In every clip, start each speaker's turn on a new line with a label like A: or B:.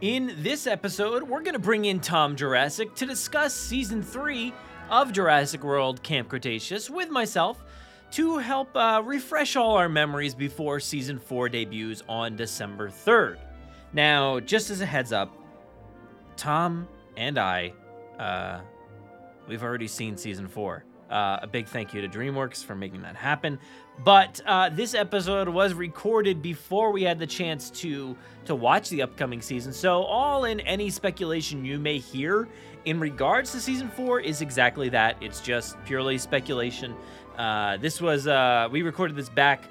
A: In this episode, we're going to bring in Tom Jurassic to discuss season three of Jurassic World Camp Cretaceous with myself to help uh, refresh all our memories before season four debuts on December 3rd. Now, just as a heads up, Tom and I, uh, we've already seen season four. Uh, a big thank you to DreamWorks for making that happen. But uh, this episode was recorded before we had the chance to to watch the upcoming season. So all in any speculation you may hear in regards to season four is exactly that. It's just purely speculation. Uh, this was uh, we recorded this back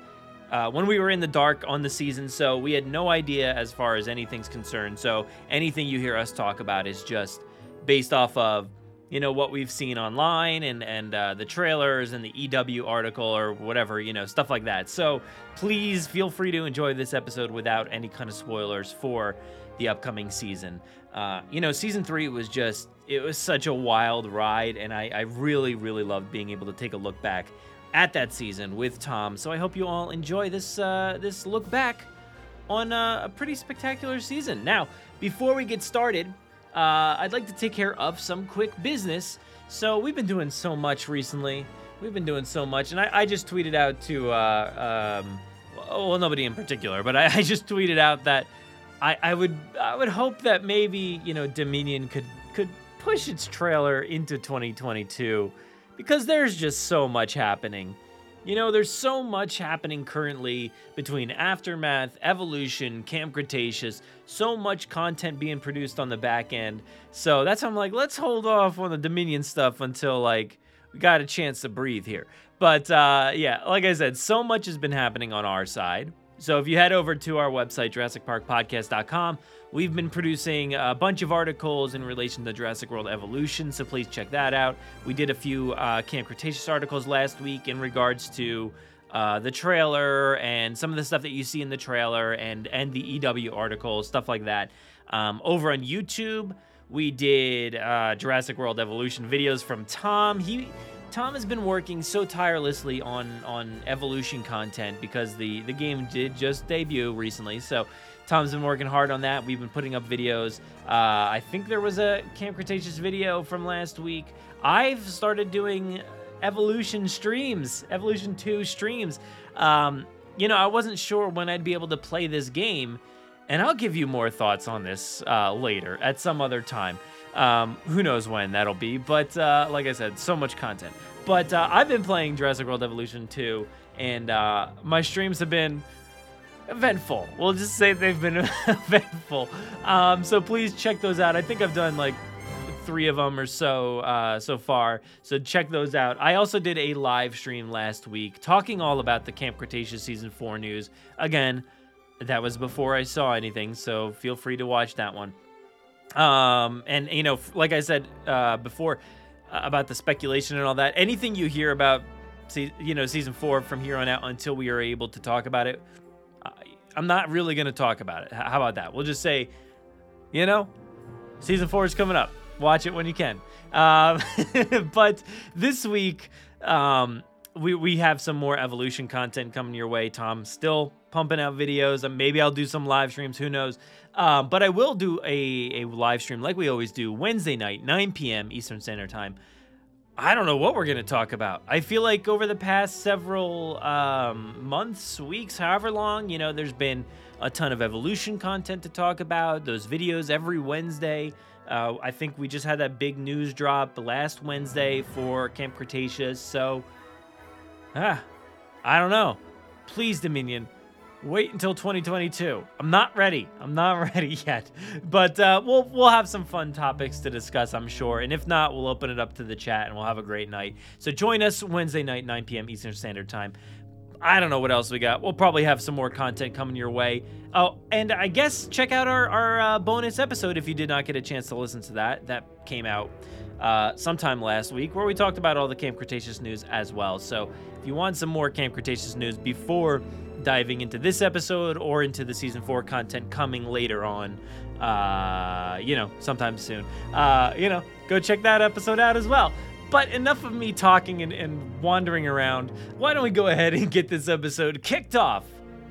A: uh, when we were in the dark on the season, so we had no idea as far as anything's concerned. So anything you hear us talk about is just based off of you know what we've seen online and and uh, the trailers and the EW article or whatever you know stuff like that. So please feel free to enjoy this episode without any kind of spoilers for the upcoming season. Uh, you know, season three was just it was such a wild ride, and I, I really really loved being able to take a look back at that season with Tom. So I hope you all enjoy this uh, this look back on uh, a pretty spectacular season. Now, before we get started uh, I'd like to take care of some quick business. So we've been doing so much recently. We've been doing so much, and I, I just tweeted out to, uh, um, well, nobody in particular, but I, I just tweeted out that I, I would, I would hope that maybe you know Dominion could could push its trailer into 2022 because there's just so much happening. You know, there's so much happening currently between Aftermath, Evolution, Camp Cretaceous, so much content being produced on the back end. So that's why I'm like, let's hold off on the Dominion stuff until like we got a chance to breathe here. But uh, yeah, like I said, so much has been happening on our side. So if you head over to our website, JurassicParkPodcast.com, we've been producing a bunch of articles in relation to Jurassic World Evolution, so please check that out. We did a few uh, Camp Cretaceous articles last week in regards to uh, the trailer and some of the stuff that you see in the trailer and and the EW articles, stuff like that. Um, over on YouTube, we did uh, Jurassic World Evolution videos from Tom. He Tom has been working so tirelessly on on evolution content because the the game did just debut recently. So Tom's been working hard on that. We've been putting up videos. Uh, I think there was a Camp Cretaceous video from last week. I've started doing evolution streams, evolution 2 streams. Um, you know, I wasn't sure when I'd be able to play this game, and I'll give you more thoughts on this uh, later at some other time. Um, who knows when that'll be, but uh, like I said, so much content. But uh, I've been playing Jurassic World Evolution 2, and uh, my streams have been eventful. We'll just say they've been eventful. Um, so please check those out. I think I've done like three of them or so uh, so far. So check those out. I also did a live stream last week talking all about the Camp Cretaceous season four news. Again, that was before I saw anything, so feel free to watch that one. Um, and you know, like I said uh, before uh, about the speculation and all that, anything you hear about, see, you know, season four from here on out until we are able to talk about it, I'm not really going to talk about it. How about that? We'll just say, you know, season four is coming up. Watch it when you can. Um, but this week, um, we, we have some more evolution content coming your way. Tom still pumping out videos. And maybe I'll do some live streams. Who knows? Um, but I will do a, a live stream like we always do Wednesday night, 9 p.m. Eastern Standard Time. I don't know what we're going to talk about. I feel like over the past several um, months, weeks, however long, you know, there's been a ton of evolution content to talk about. Those videos every Wednesday Uh, I think we just had that big news drop last Wednesday for Camp Cretaceous. So, ah, I don't know. Please, Dominion, wait until 2022. I'm not ready. I'm not ready yet. But uh, we'll we'll have some fun topics to discuss, I'm sure. And if not, we'll open it up to the chat and we'll have a great night. So join us Wednesday night, 9 p.m. Eastern Standard Time. I don't know what else we got. We'll probably have some more content coming your way. Oh, and I guess check out our, our uh, bonus episode if you did not get a chance to listen to that. That came out uh, sometime last week where we talked about all the Camp Cretaceous news as well. So if you want some more Camp Cretaceous news before diving into this episode or into the season four content coming later on, uh, you know, sometime soon, uh, you know, go check that episode out as well. But enough of me talking and, and wandering around. Why don't we go ahead and get this episode kicked off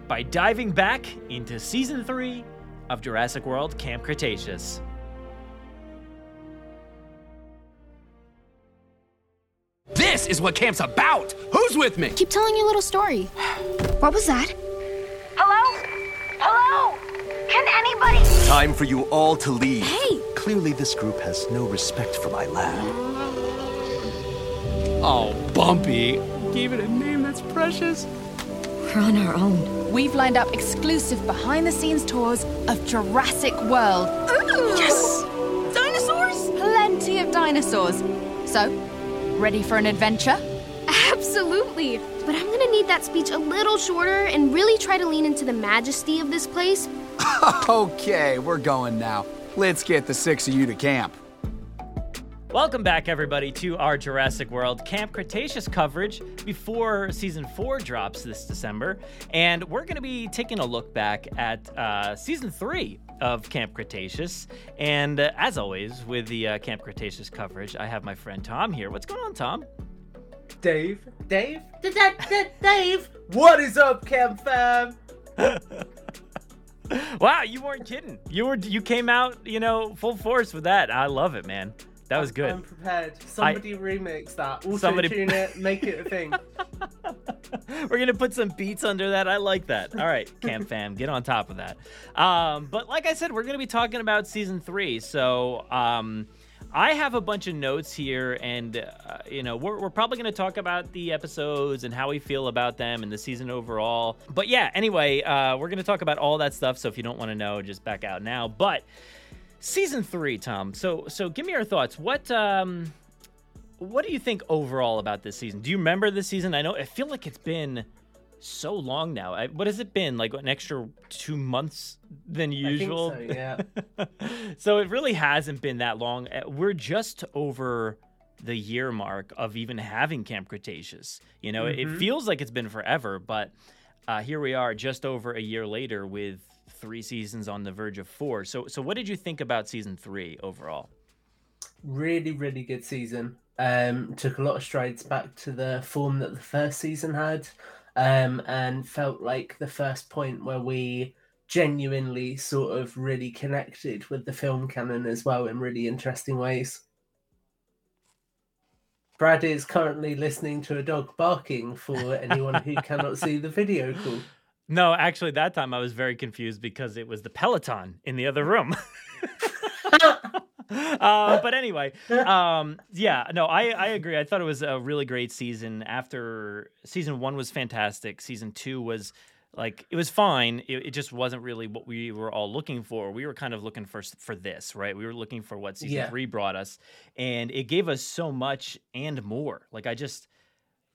A: by diving back into season three of Jurassic World Camp Cretaceous.
B: This is what camp's about. Who's with me?
C: Keep telling your little story. What was that?
D: Hello? Hello? Can anybody?
E: Time for you all to leave.
C: Hey!
E: Clearly, this group has no respect for my lab.
B: Oh, Bumpy. Gave it a name that's precious.
C: We're on our own.
F: We've lined up exclusive behind the scenes tours of Jurassic World. Ooh.
C: Yes! Dinosaurs?
F: Plenty of dinosaurs. So, ready for an adventure?
G: Absolutely. But I'm gonna need that speech a little shorter and really try to lean into the majesty of this place.
B: okay, we're going now. Let's get the six of you to camp.
A: Welcome back, everybody, to our Jurassic World Camp Cretaceous coverage before season four drops this December. And we're going to be taking a look back at uh, season three of Camp Cretaceous. And uh, as always, with the uh, Camp Cretaceous coverage, I have my friend Tom here. What's going on, Tom?
H: Dave, Dave, Dave, what is up, Camp Fam?
A: wow, you weren't kidding. You were you came out, you know, full force with that. I love it, man. That was good.
H: I'm prepared. Somebody I, remix that. Also
A: somebody...
H: tune it, make it a thing.
A: We're gonna put some beats under that. I like that. All right, Camp Fam, get on top of that. Um, but like I said, we're gonna be talking about season three. So um, I have a bunch of notes here, and uh, you know, we're, we're probably gonna talk about the episodes and how we feel about them and the season overall. But yeah, anyway, uh, we're gonna talk about all that stuff. So if you don't want to know, just back out now. But season three, Tom. So so give me your thoughts. What um what do you think overall about this season? Do you remember this season? I know I feel like it's been so long now. I, what has it been? Like an extra two months than usual?
H: so, yeah.
A: so it really hasn't been that long. Uh, we're just over the year mark of even having Camp Cretaceous. You know, mm-hmm. it feels like it's been forever, but uh, here we are, just over a year later, with three seasons on the verge of four. So, so what did you think about season three overall?
H: Really, really good season. Um, took a lot of strides back to the form that the first season had, um, and felt like the first point where we genuinely sort of really connected with the film canon as well in really interesting ways. Brad is currently listening to a dog barking for anyone who cannot see the video call.
A: No, actually, that time I was very confused because it was the Peloton in the other room. uh, but anyway, um, yeah, no, I, I agree. I thought it was a really great season. After season one was fantastic, season two was like it was fine. It, it, just wasn't really what we were all looking for. We were kind of looking for for this, right? We were looking for what season yeah. three brought us, and it gave us so much and more. Like I just.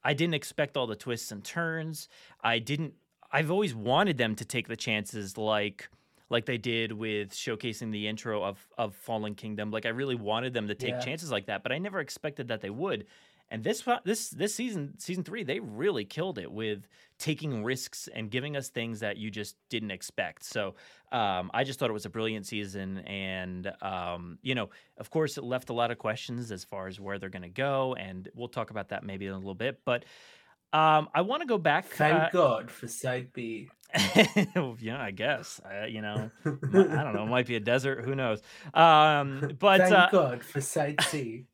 A: I didn't expect all the twists and turns. I didn't I've always wanted them to take the chances like like they did with showcasing the intro of of Fallen Kingdom. Like I really wanted them to take yeah. chances like that, but I never expected that they would. And this this this season season 3 they really killed it with taking risks and giving us things that you just didn't expect. So um, I just thought it was a brilliant season, and um, you know, of course, it left a lot of questions as far as where they're going to go, and we'll talk about that maybe in a little bit. But um, I want to go back.
H: Thank uh, God for side B.
A: yeah, I guess. Uh, you know, I don't know. It might be a desert. Who knows? Um, but
H: thank
A: uh,
H: God for side C.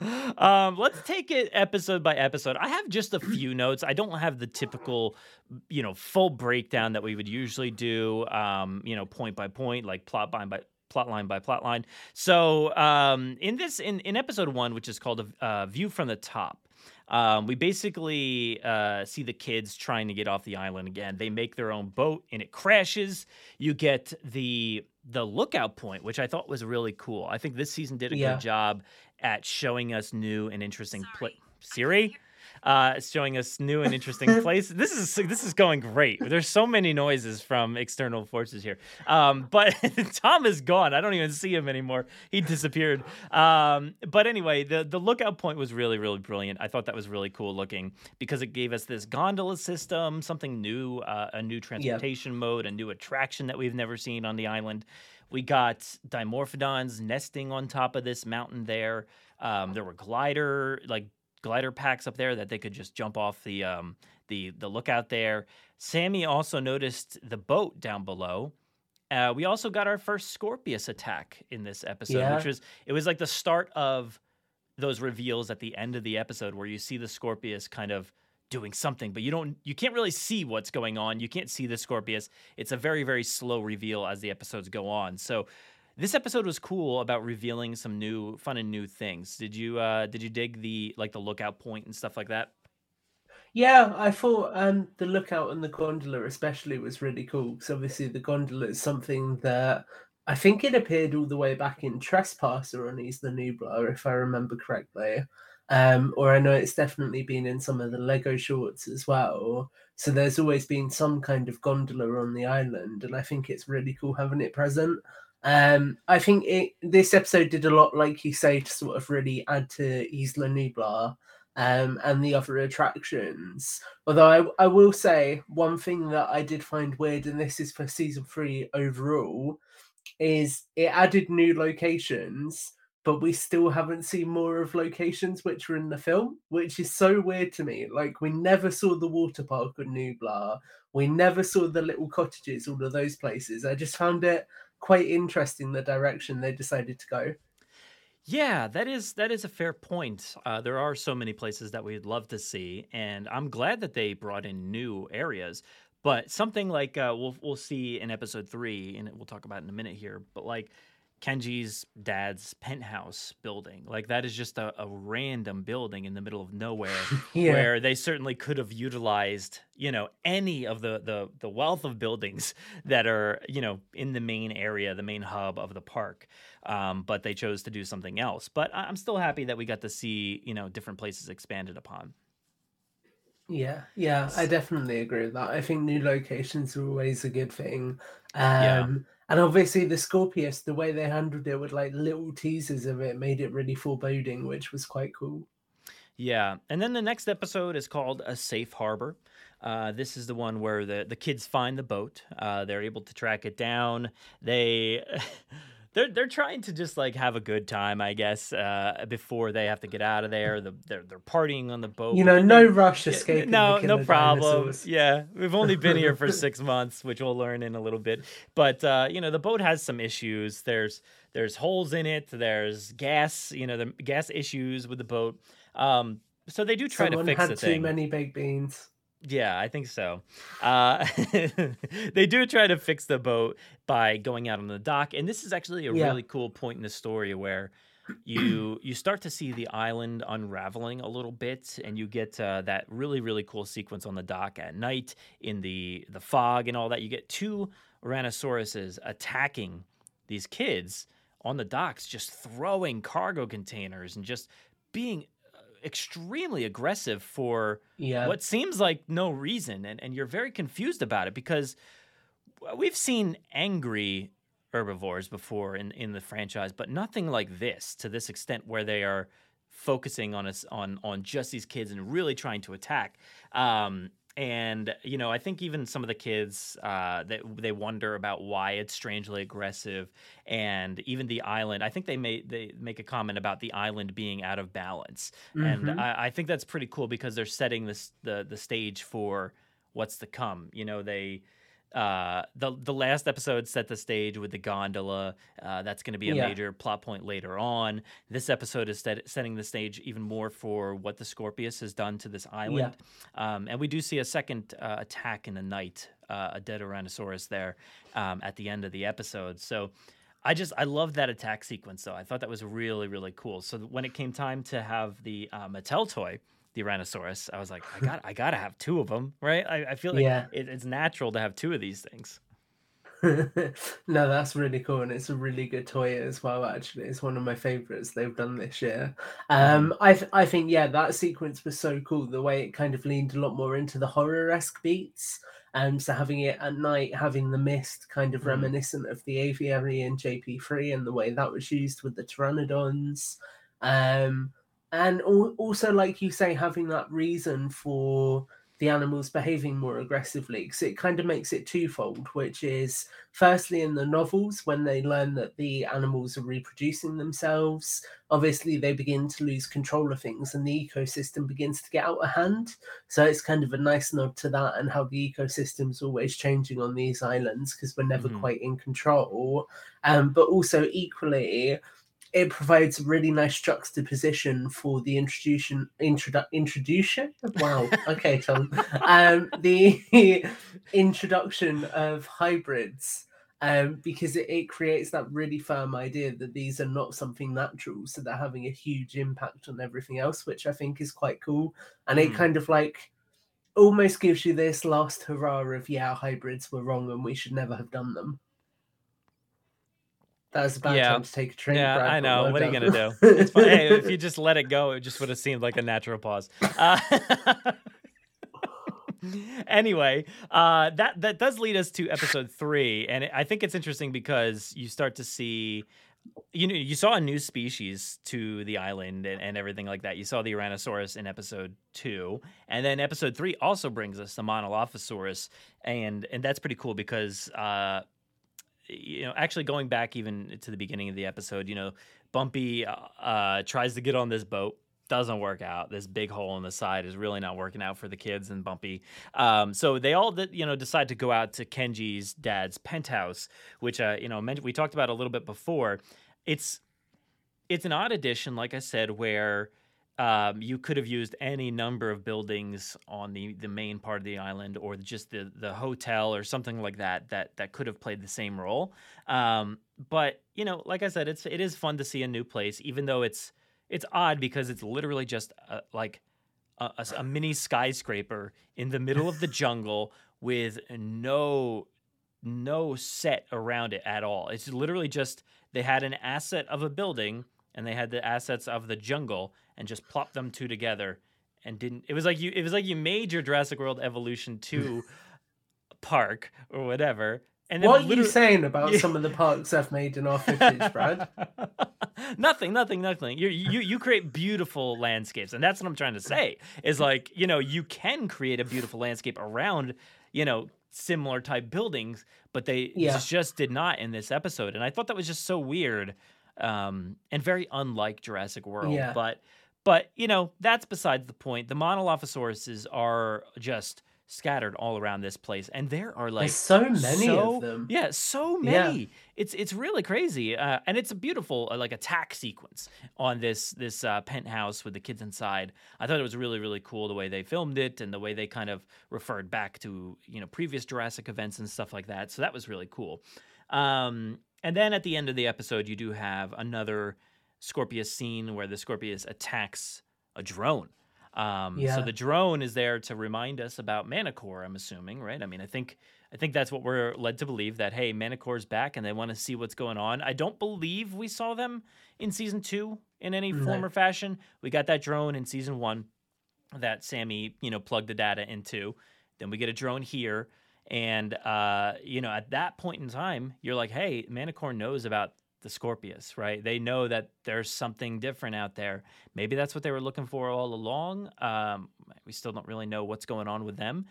A: um, let's take it episode by episode. I have just a few notes. I don't have the typical, you know, full breakdown that we would usually do. Um, you know, point by point, like plot line by plot line by plot line. So um, in this in, in episode one, which is called a uh, view from the top. Um, we basically uh, see the kids trying to get off the island again. They make their own boat and it crashes. You get the the lookout point, which I thought was really cool. I think this season did a
H: Yeah.
A: good job at showing us new and interesting pla Siri. Uh, showing us new and interesting places. This is this is going great. There's so many noises from external forces here. Um, but Tom is gone. I don't even see him anymore. He disappeared. Um, but anyway, the the lookout point was really really brilliant. I thought that was really cool looking because it gave us this gondola system, something new, uh, a new transportation mode, a new attraction that we've never seen on the island. We got dimorphodons nesting on top of this mountain there. Um, there were glider like glider packs up there that they could just jump off the um, the the lookout there. Sammy also noticed the boat down below. Uh, we also got our first Scorpios attack in this episode,
H: Yeah.
A: which was it was like the start of those reveals at the end of the episode where you see the Scorpios kind of doing something, but you don't you can't really see what's going on. You can't see the Scorpios. It's a very very slow reveal as the episodes go on. So this episode was cool about revealing some new fun and new things. Did you uh did you dig the like the lookout point and stuff like that?
H: Yeah, I thought um, the lookout and the gondola especially was really cool because obviously the gondola is something that I think it appeared all the way back in Trespasser on Isla Nublar, if I remember correctly. Um, or I know it's definitely been in some of the Lego shorts as well. So there's always been some kind of gondola on the island, and I think it's really cool having it present. Um, I think it this episode did a lot, like you say, to sort of really add to Isla Nublar um, and the other attractions. Although I, I will say one thing that I did find weird, and this is for season three overall, is it added new locations, but we still haven't seen more of locations which were in the film, which is so weird to me. Like we never saw the water park on Nublar, we never saw the little cottages, all of those places. I just found it quite interesting the direction they decided to go.
A: Yeah, that is that is a fair point. Uh, there are so many places that we'd love to see, and I'm glad that they brought in new areas. But something like uh, we'll we'll see in episode three, and we'll talk about in a minute here. But like Kenji's dad's penthouse building, like that is just a, a random building in the middle of nowhere,
H: Yeah.
A: where they certainly could have utilized, you know, any of the the the wealth of buildings that are, you know, in the main area, the main hub of the park. Um, but they chose to do something else. But I'm still happy that we got to see, you know, different places expanded upon.
H: Yeah, yeah, I definitely agree with that. I think new locations are always a good thing. Um,
A: Yeah.
H: And obviously, the Scorpios, the way they handled it with like little teasers of it, made it really foreboding, which was quite cool.
A: Yeah, and then the next episode is called "A Safe Harbor." Uh, this is the one where the the kids find the boat. Uh, they're able to track it down. They they're they're trying to just like have a good time, I guess, uh, before they have to get out of there. The, they're they're partying on the boat.
H: You know, no rush
A: Yeah,
H: escaping.
A: No,
H: the
A: no
H: killer
A: problem.
H: dinosaurs.
A: Yeah, we've only been here for six months, which we'll learn in a little bit. But uh, you know, the boat has some issues. There's there's holes in it. There's gas. You know, the gas issues with the boat. Um, so they do try
H: Someone
A: to fix
H: had
A: the
H: too
A: thing.
H: many baked beans.
A: Yeah, I think so. Uh, they do try to fix the boat by going out on the dock, and this is actually a
H: Yeah.
A: really cool point in the story where you you start to see the island unraveling a little bit, and you get uh, that really really cool sequence on the dock at night in the the fog and all that. You get two Tyrannosauruses attacking these kids on the docks, just throwing cargo containers and just being extremely aggressive for
H: Yeah.
A: what seems like no reason and, and you're very confused about it because we've seen angry herbivores before in, in the franchise but nothing like this to this extent where they are focusing on us on on just these kids and really trying to attack um and you know i think even some of the kids uh that they wonder about why it's strangely aggressive and even the island i think they may they make a comment about the island being out of balance
H: Mhm.
A: and I, I think that's pretty cool because they're setting this the the stage for what's to come you know they uh, the the last episode set the stage with the gondola. Uh, that's going to be a
H: Yeah.
A: major plot point later on. This episode is set, setting the stage even more for what the Scorpios has done to this island. Um, and we do see a second uh, attack in the night, uh, a dead Tyrannosaurus there um, at the end of the episode. So I just I love that attack sequence though. I thought that was really really cool. So when it came time to have the uh, Mattel toy, the Tyrannosaurus, I was like, I got I gotta have two of them, right? I, I feel like
H: Yeah.
A: it, it's natural to have two of these things.
H: no, that's really cool, and it's a really good toy as well. Actually, it's one of my favorites they've done this year. Um, I th- I think yeah, that sequence was so cool. The way it kind of leaned a lot more into the horror esque beats, and so having it at night, having the mist, kind of
A: Mhm.
H: reminiscent of the aviary in JP three, and the way that was used with the pteranodons. Um, and also, like you say, having that reason for the animals behaving more aggressively because it kind of makes it twofold which is firstly in the novels when they learn that the animals are reproducing themselves obviously they begin to lose control of things and the ecosystem begins to get out of hand so it's kind of a nice nod to that and how the ecosystem's always changing on these islands because we're never
A: Mhm.
H: quite in control um, but also equally it provides a really nice juxtaposition for the introduction introdu- introduction? Wow okay tom. Um the introduction of hybrids um because it, it creates that really firm idea that these are not something natural so they're having a huge impact on everything else which i think is quite cool. And it
A: Mm.
H: kind of like almost gives you this last hurrah of yeah hybrids were wrong and we should never have done them that was a bad
A: Yeah.
H: time to take a drink.
A: yeah,
H: Brad,
A: I know. what are you gonna do? It's fine. hey, if you just let it go, it just would have seemed like a natural pause. Uh, anyway, uh, that that does lead us to episode three, and I think it's interesting because you start to see. You know, you saw a new species to the island and, and everything like that. You saw the Tyrannosaurus in episode two, and then episode three also brings us the Monolophosaurus, and and that's pretty cool because uh, you know, actually going back even to the beginning of the episode, you know, Bumpy uh, uh, tries to get on this boat, doesn't work out. This big hole in the side is really not working out for the kids and Bumpy. Um, so they all, you know, decide to go out to Kenji's dad's penthouse, which, uh, you know, we talked about a little bit before. It's it's an odd addition, like I said, where um, you could have used any number of buildings on the, the main part of the island or just the, the hotel or something like that that that could have played the same role. Um, but you know, like I said, it's it is fun to see a new place, even though it's it's odd because it's literally just a, like a mini skyscraper in the middle of the jungle with no no set around it at all. It's literally just they had an asset of a building and they had the assets of the jungle and just plopped them two together and didn't it was like you it was like you made your Jurassic World Evolution 2 park or whatever and then
H: What are you saying about some of the parks I've made in our footage, Brad?
A: nothing, nothing, nothing. You you you create beautiful landscapes, and that's what I'm trying to say. Is like you know you can create a beautiful landscape around you know similar type buildings, but they
H: Yeah.
A: just did not in this episode, and I thought that was just so weird, um, and very unlike Jurassic World.
H: Yeah.
A: But but you know that's besides the point. The Monolophosaurus are just scattered all around this place, and there are like
H: There's so many
A: so-
H: of them.
A: Yeah, so
H: Yeah.
A: many. It's it's really crazy, uh, and it's a beautiful uh, like attack sequence on this this uh, penthouse with the kids inside. I thought it was really really cool the way they filmed it and the way they kind of referred back to you know previous Jurassic events and stuff like that. So that was really cool. Um, and then at the end of the episode, you do have another Scorpios scene where the Scorpios attacks a drone. Um, So the drone is there to remind us about Mantah Corp. I'm assuming, right? I mean, I think I think that's what we're led to believe that hey, Mantah Corp's back and they want to see what's going on. I don't believe we saw them in season two in any
H: No.
A: form or fashion. We got that drone in season one that Sammy, you know, plugged the data into. Then we get a drone here. And uh, you know, at that point in time, you're like, hey, Mantah Corp knows about the Scorpios, right? They know that there's something different out there. Maybe that's what they were looking for all along. Um, we still don't really know what's going on with them.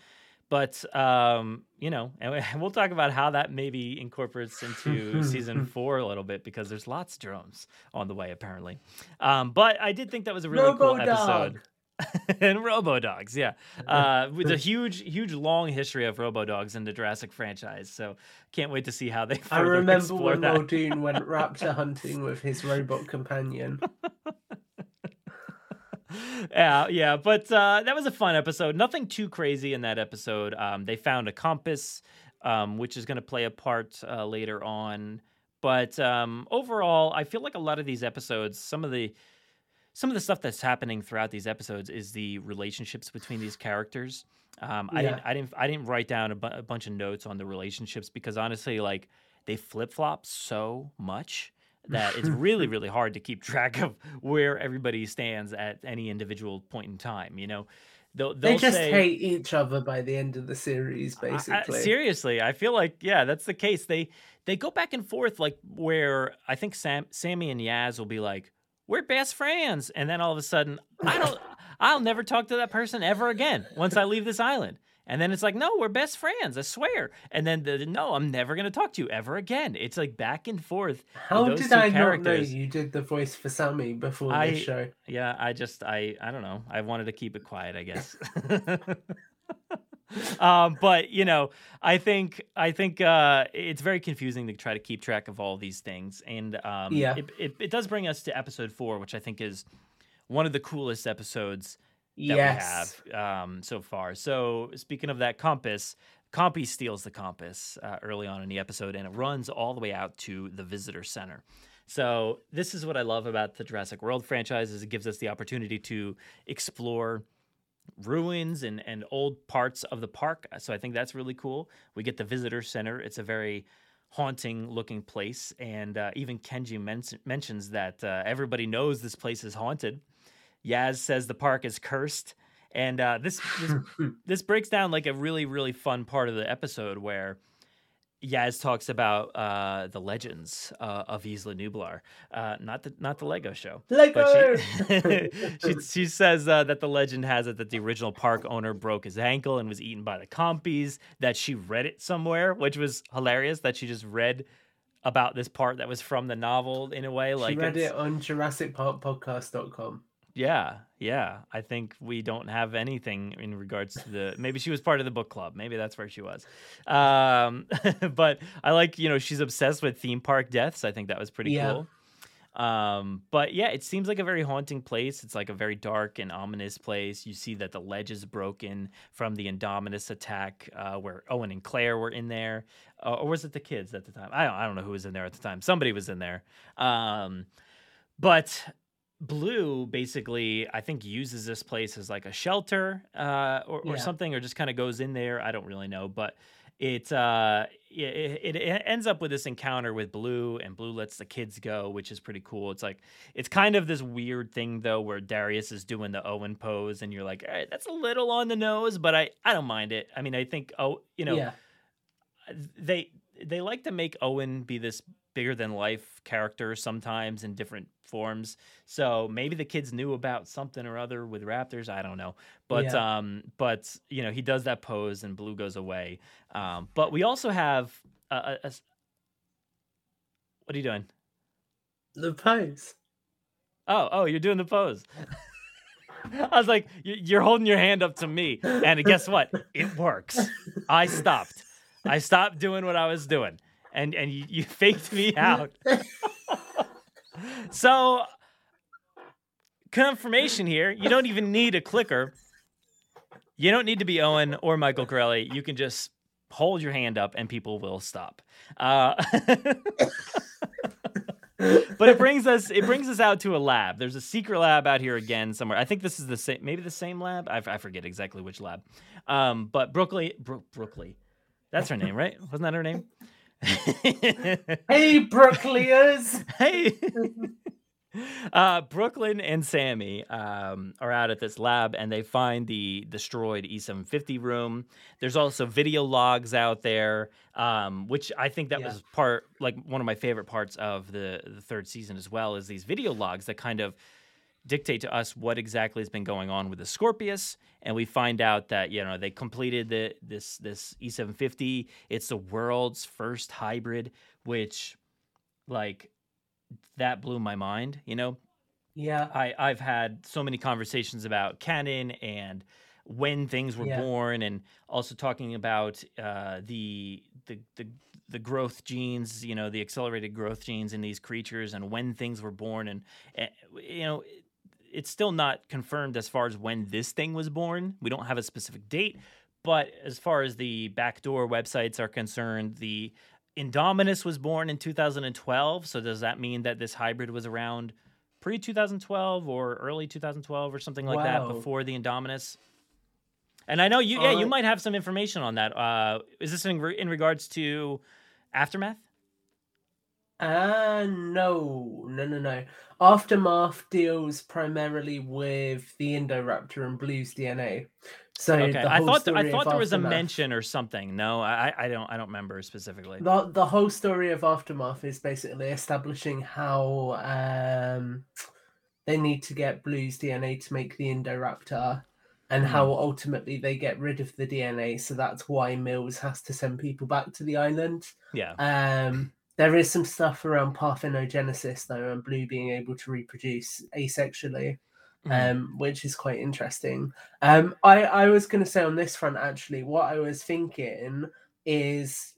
A: But um, you know, and we- we'll talk about how that maybe incorporates into season four a little bit because there's lots of drones on the way apparently. Um, but I did think that was a really cool episode. and Robo Dogs, yeah, uh, with a huge, huge, long history of Robo Dogs in the Jurassic franchise. So can't wait to see how they.
H: I remember when
A: that.
H: Muldoon went raptor hunting with his robot companion.
A: yeah, yeah, but uh, that was a fun episode. Nothing too crazy in that episode. Um, they found a compass, um, which is going to play a part uh, later on. But um, overall, I feel like a lot of these episodes, some of the some of the stuff that's happening throughout these episodes is the relationships between these characters. Um, I didn't, I didn't, I didn't write down a, bu- a bunch of notes on the relationships because honestly, like they flip flop so much that it's really, really hard to keep track of where everybody stands at any individual point in time. You know, they'll,
H: They
A: they'll
H: just
A: say,
H: hate each other by the end of the series,
A: I- I-
H: basically.
A: seriously, I feel like yeah, that's the case. They they go back and forth like where I think Sam, Sammy and Yaz will be like, "We're best friends," and then all of a sudden, I don't, I'll never talk to that person ever again once I leave this island. And then it's like, no, we're best friends, I swear. And then the, no, I'm never gonna talk to you ever again. It's like back and forth.
H: How did I not know you did the voice for Sammy before
A: I
H: this show?
A: yeah, I just I I don't know. I wanted to keep it quiet, I guess. um, but you know, I think I think uh, it's very confusing to try to keep track of all these things, and um,
H: Yeah.
A: it, it it does bring us to episode four, which I think is one of the coolest episodes that
H: Yes.
A: we have um, so far. So speaking of that compass. Compy steals the compass uh, early on in the episode, and it runs all the way out to the visitor center. So this is what I love about the Jurassic World franchise is it gives us the opportunity to explore ruins and, and old parts of the park. So I think that's really cool. We get the visitor center. It's a very haunting looking place. And uh, even Kenji men- mentions that uh, everybody knows this place is haunted. Yaz says the park is cursed. And uh, this, this this breaks down like a really really fun part of the episode where Yaz talks about uh, the legends uh, of Isla Nublar, uh, not the not the Lego show. But she, she, she says uh, that the legend has it that the original park owner broke his ankle and was eaten by the compies. That she read it somewhere, which was hilarious. That she just read about this part that was from the novel in a way. Like
H: she read it on JurassicParkPodcast.com.
A: yeah, yeah. I think we don't have anything in regards to the. Maybe she was part of the book club. Maybe that's where she was. Um, but I like, you know, she's obsessed with theme park deaths. I think that was pretty
H: Yeah.
A: cool. Um, but yeah, it seems like a very haunting place. It's like a very dark and ominous place. You see that the ledge is broken from the Indominus attack, uh, where Owen and Claire were in there, uh, or was it the kids at the time? I don't, I don't know who was in there at the time. Somebody was in there. Um, but Blue basically, I think, uses this place as like a shelter uh, or, or
H: Yeah.
A: something, or just kind of goes in there. I don't really know, but it, uh, it it it ends up with this encounter with Blue, and Blue lets the kids go, which is pretty cool. It's like it's kind of this weird thing though, where Darius is doing the Owen pose, and you're like, all right, that's a little on the nose, but I I don't mind it. I mean, I think oh, you know,
H: Yeah.
A: they they like to make Owen be this bigger than life character sometimes in different forms. So maybe the kids knew about something or other with Raptors. I don't know, but
H: Yeah.
A: um, but you know he does that pose and Blue goes away. Um, but we also have a, a- a s- what are you doing?
H: The pose.
A: Oh, oh, you're doing the pose. I was like, you're holding your hand up to me, and guess what? It works. I stopped. I stopped doing what I was doing, and and you, you faked me out. so, confirmation here. You don't even need a clicker. You don't need to be Owen or Michael Corelli. You can just hold your hand up, and people will stop. Uh, but it brings us it brings us out to a lab. There's a secret lab out here again somewhere. I think this is the same, maybe the same lab. I, I forget exactly which lab. Um, but Brooklyn, Bro- Brooklyn, that's her name, right? Wasn't that her name?
H: Hey, Brooklyers!
A: hey. Uh, Brooklyn and Sammy um, are out at this lab and they find the destroyed E750 room. There's also video logs out there, um, which I think that
H: Yeah.
A: was part, like one of my favorite parts of the, the third season as well, is these video logs that kind of dictate to us what exactly has been going on with the Scorpios, and we find out that you know they completed the this this E750. It's the world's first hybrid, which like that blew my mind. You know,
H: Yeah.
A: I I've had so many conversations about canon and when things were
H: Yeah.
A: born, and also talking about uh, the the the the growth genes, you know, the accelerated growth genes in these creatures, and when things were born, and, and you know, it's still not confirmed as far as when this thing was born. We don't have a specific date, but as far as the backdoor websites are concerned, the Indominus was born in 2012. So does that mean that this hybrid was around pre 2012 or early 2012 or something like
H: Wow.
A: that before the Indominus? And I know you, yeah, you
H: Uh,
A: might have some information on that. Uh, is this in, re- in regards to Aftermath?
H: Uh no, no, no, no. Aftermath deals primarily with the Indoraptor and Blue's DNA. So
A: okay, I thought th- I thought there was a mention or something. No, I I- don't I don't remember specifically.
H: The the whole story of Aftermath is basically establishing how um they need to get Blue's DNA to make the Indoraptor and how
A: Hmm.
H: ultimately they get rid of the DNA. So that's why Mills has to send people back to the island.
A: Yeah.
H: Um, there is some stuff around parthenogenesis though, and Blue being able to reproduce asexually,
A: Mhm.
H: um, which is quite interesting. Um, I I was going to say on this front actually, what I was thinking is,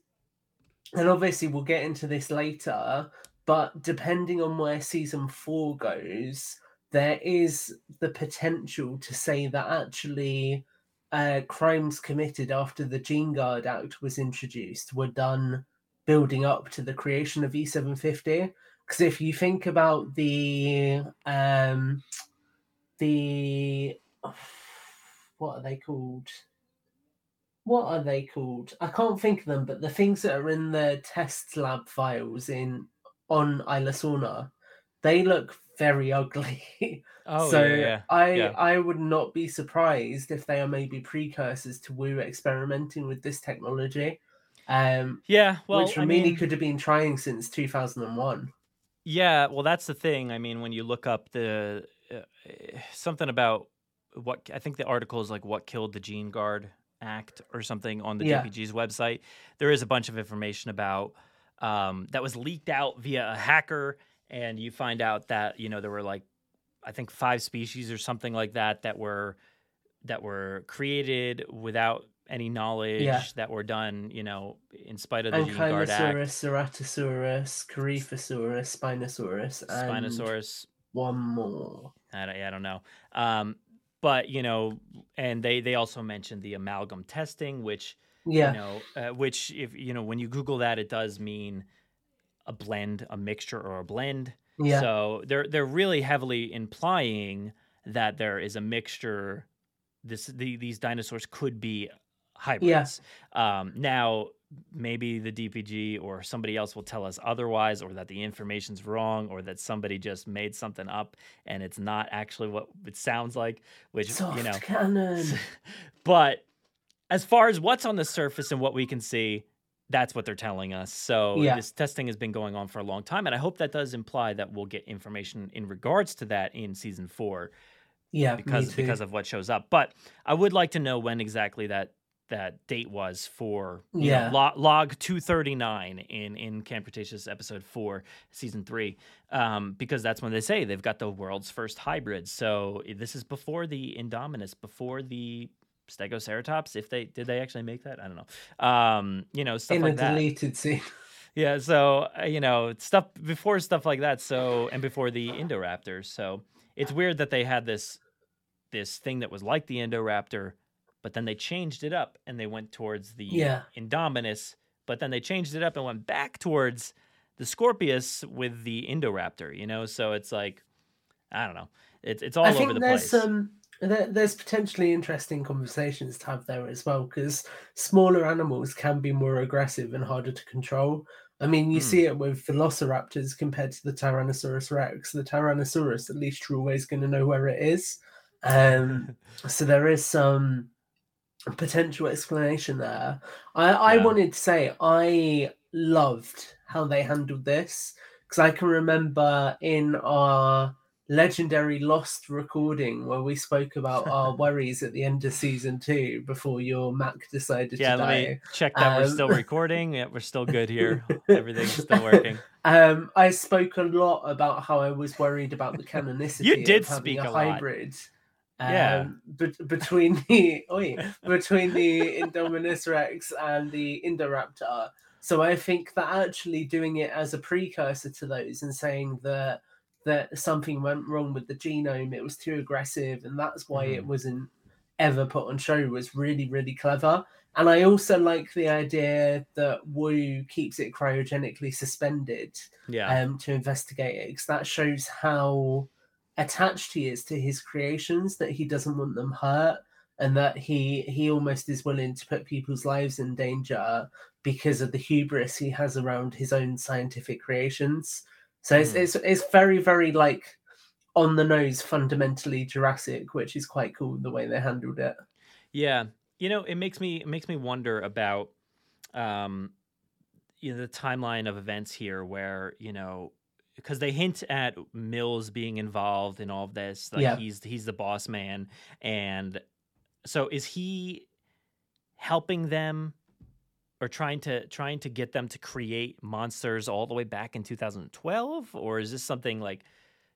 H: and obviously we'll get into this later, but depending on where season four goes, there is the potential to say that actually uh, crimes committed after the Gene Guard Act was introduced were done building up to the creation of E E750. Because if you think about the um, the what are they called? What are they called? I can't think of them, but the things that are in the test lab files in on Isla Sorna, they look very ugly.
A: Oh,
H: so
A: yeah, yeah,
H: I
A: yeah.
H: I would not be surprised if they are maybe precursors to Wu experimenting with this technology. Um,
A: Yeah, well,
H: which
A: I
H: Romini
A: mean-
H: could have been trying since 2001.
A: Yeah, well, that's the thing. I mean, when you look up the uh, something about what I think the article is like what killed the Gene Guard Act or something on the
H: Yeah.
A: DPG's website. There is a bunch of information about um, that was leaked out via a hacker, and you find out that you know there were like I think five species or something like that that were that were created without any knowledge that were done, you know, in spite of the Guard Act.
H: Ceratosaurus, Corythosaurus, Spinosaurus, and
A: Spinosaurus.
H: one more.
A: I don't, I don't know. Um, but you know, and they they also mentioned the amalgam testing, which
H: Yeah.
A: you know, uh, which if you know when you Google that, it does mean a blend, a mixture, or a blend.
H: Yeah.
A: So they're they're really heavily implying that there is a mixture. This the, these dinosaurs could be hybrids. Um, now maybe the DPG or somebody else will tell us otherwise, or that the information's wrong, or that somebody just made something up and it's not actually what it sounds like. Which
H: Soft
A: you know,
H: cannon.
A: but as far as what's on the surface and what we can see, that's what they're telling us. So
H: Yeah.
A: this testing has been going on for a long time, and I hope that does imply that we'll get information in regards to that in season four.
H: Yeah,
A: because because of what shows up. But I would like to know when exactly that that date was for you know,
H: Yeah.
A: log, log 239 in in Camp Cretaceous episode 4 season 3 um, because that's when they say they've got the world's first hybrid so this is before the Indominus before the Stegoceratops if they did they actually make that I don't know um, you know stuff
H: in
A: like
H: a
A: that
H: deleted scene.
A: yeah, so uh, you know, stuff before stuff like that. So and before the indoraptor So it's weird that they had this this thing that was like the Indoraptor, but then they changed it up and they went towards the
H: Yeah.
A: Indominus, but then they changed it up and went back towards the Scorpios with the Indoraptor. You know, so it's like I don't know. It's it's all
H: I
A: over the
H: there's
A: place.
H: um there, there's potentially interesting conversations to have there as well because smaller animals can be more aggressive and harder to control. I mean, you
A: Hmm.
H: see it with velociraptors compared to the Tyrannosaurus Rex. The Tyrannosaurus, at least, you're always going to know where it is. Um, so there is some potential explanation there. I, I wanted to say I loved how they handled this because I can remember in our legendary lost recording where we spoke about our worries at the end of season two before your Mac decided
A: yeah,
H: to
A: let
H: die.
A: me check that we're
H: Um,
A: still recording. Yeah, we're still good here. Everything's still working.
H: Um, I spoke a lot about how I was worried about the canonicity. you did
A: speak
H: a
A: a lot. Yeah.
H: Um, bet- between the oi, between the Indominus Rex and the Indoraptor. So I think that actually doing it as a precursor to those and saying that that something went wrong with the genome, it was too aggressive, and that's why it
A: Mhm.
H: wasn't ever put on show was really, really clever. And I also like the idea that Wu keeps it cryogenically suspended
A: Yeah.
H: um, to investigate it, because that shows how attached he is to his creations, that he doesn't want them hurt, and that he he almost is willing to put people's lives in danger because of the hubris he has around his own scientific creations. So it's
A: Mm.
H: it's it's very very like on the nose, fundamentally Jurassic, which is quite cool the way they handled it.
A: Yeah, you know, it makes me it makes me wonder about, um, you know, the timeline of events here, where you know, because they hint at Mills being involved in all of this, like
H: Yeah.
A: he's he's the boss man, and so is he helping them or trying to trying to get them to create monsters all the way back in 2012, or is this something like?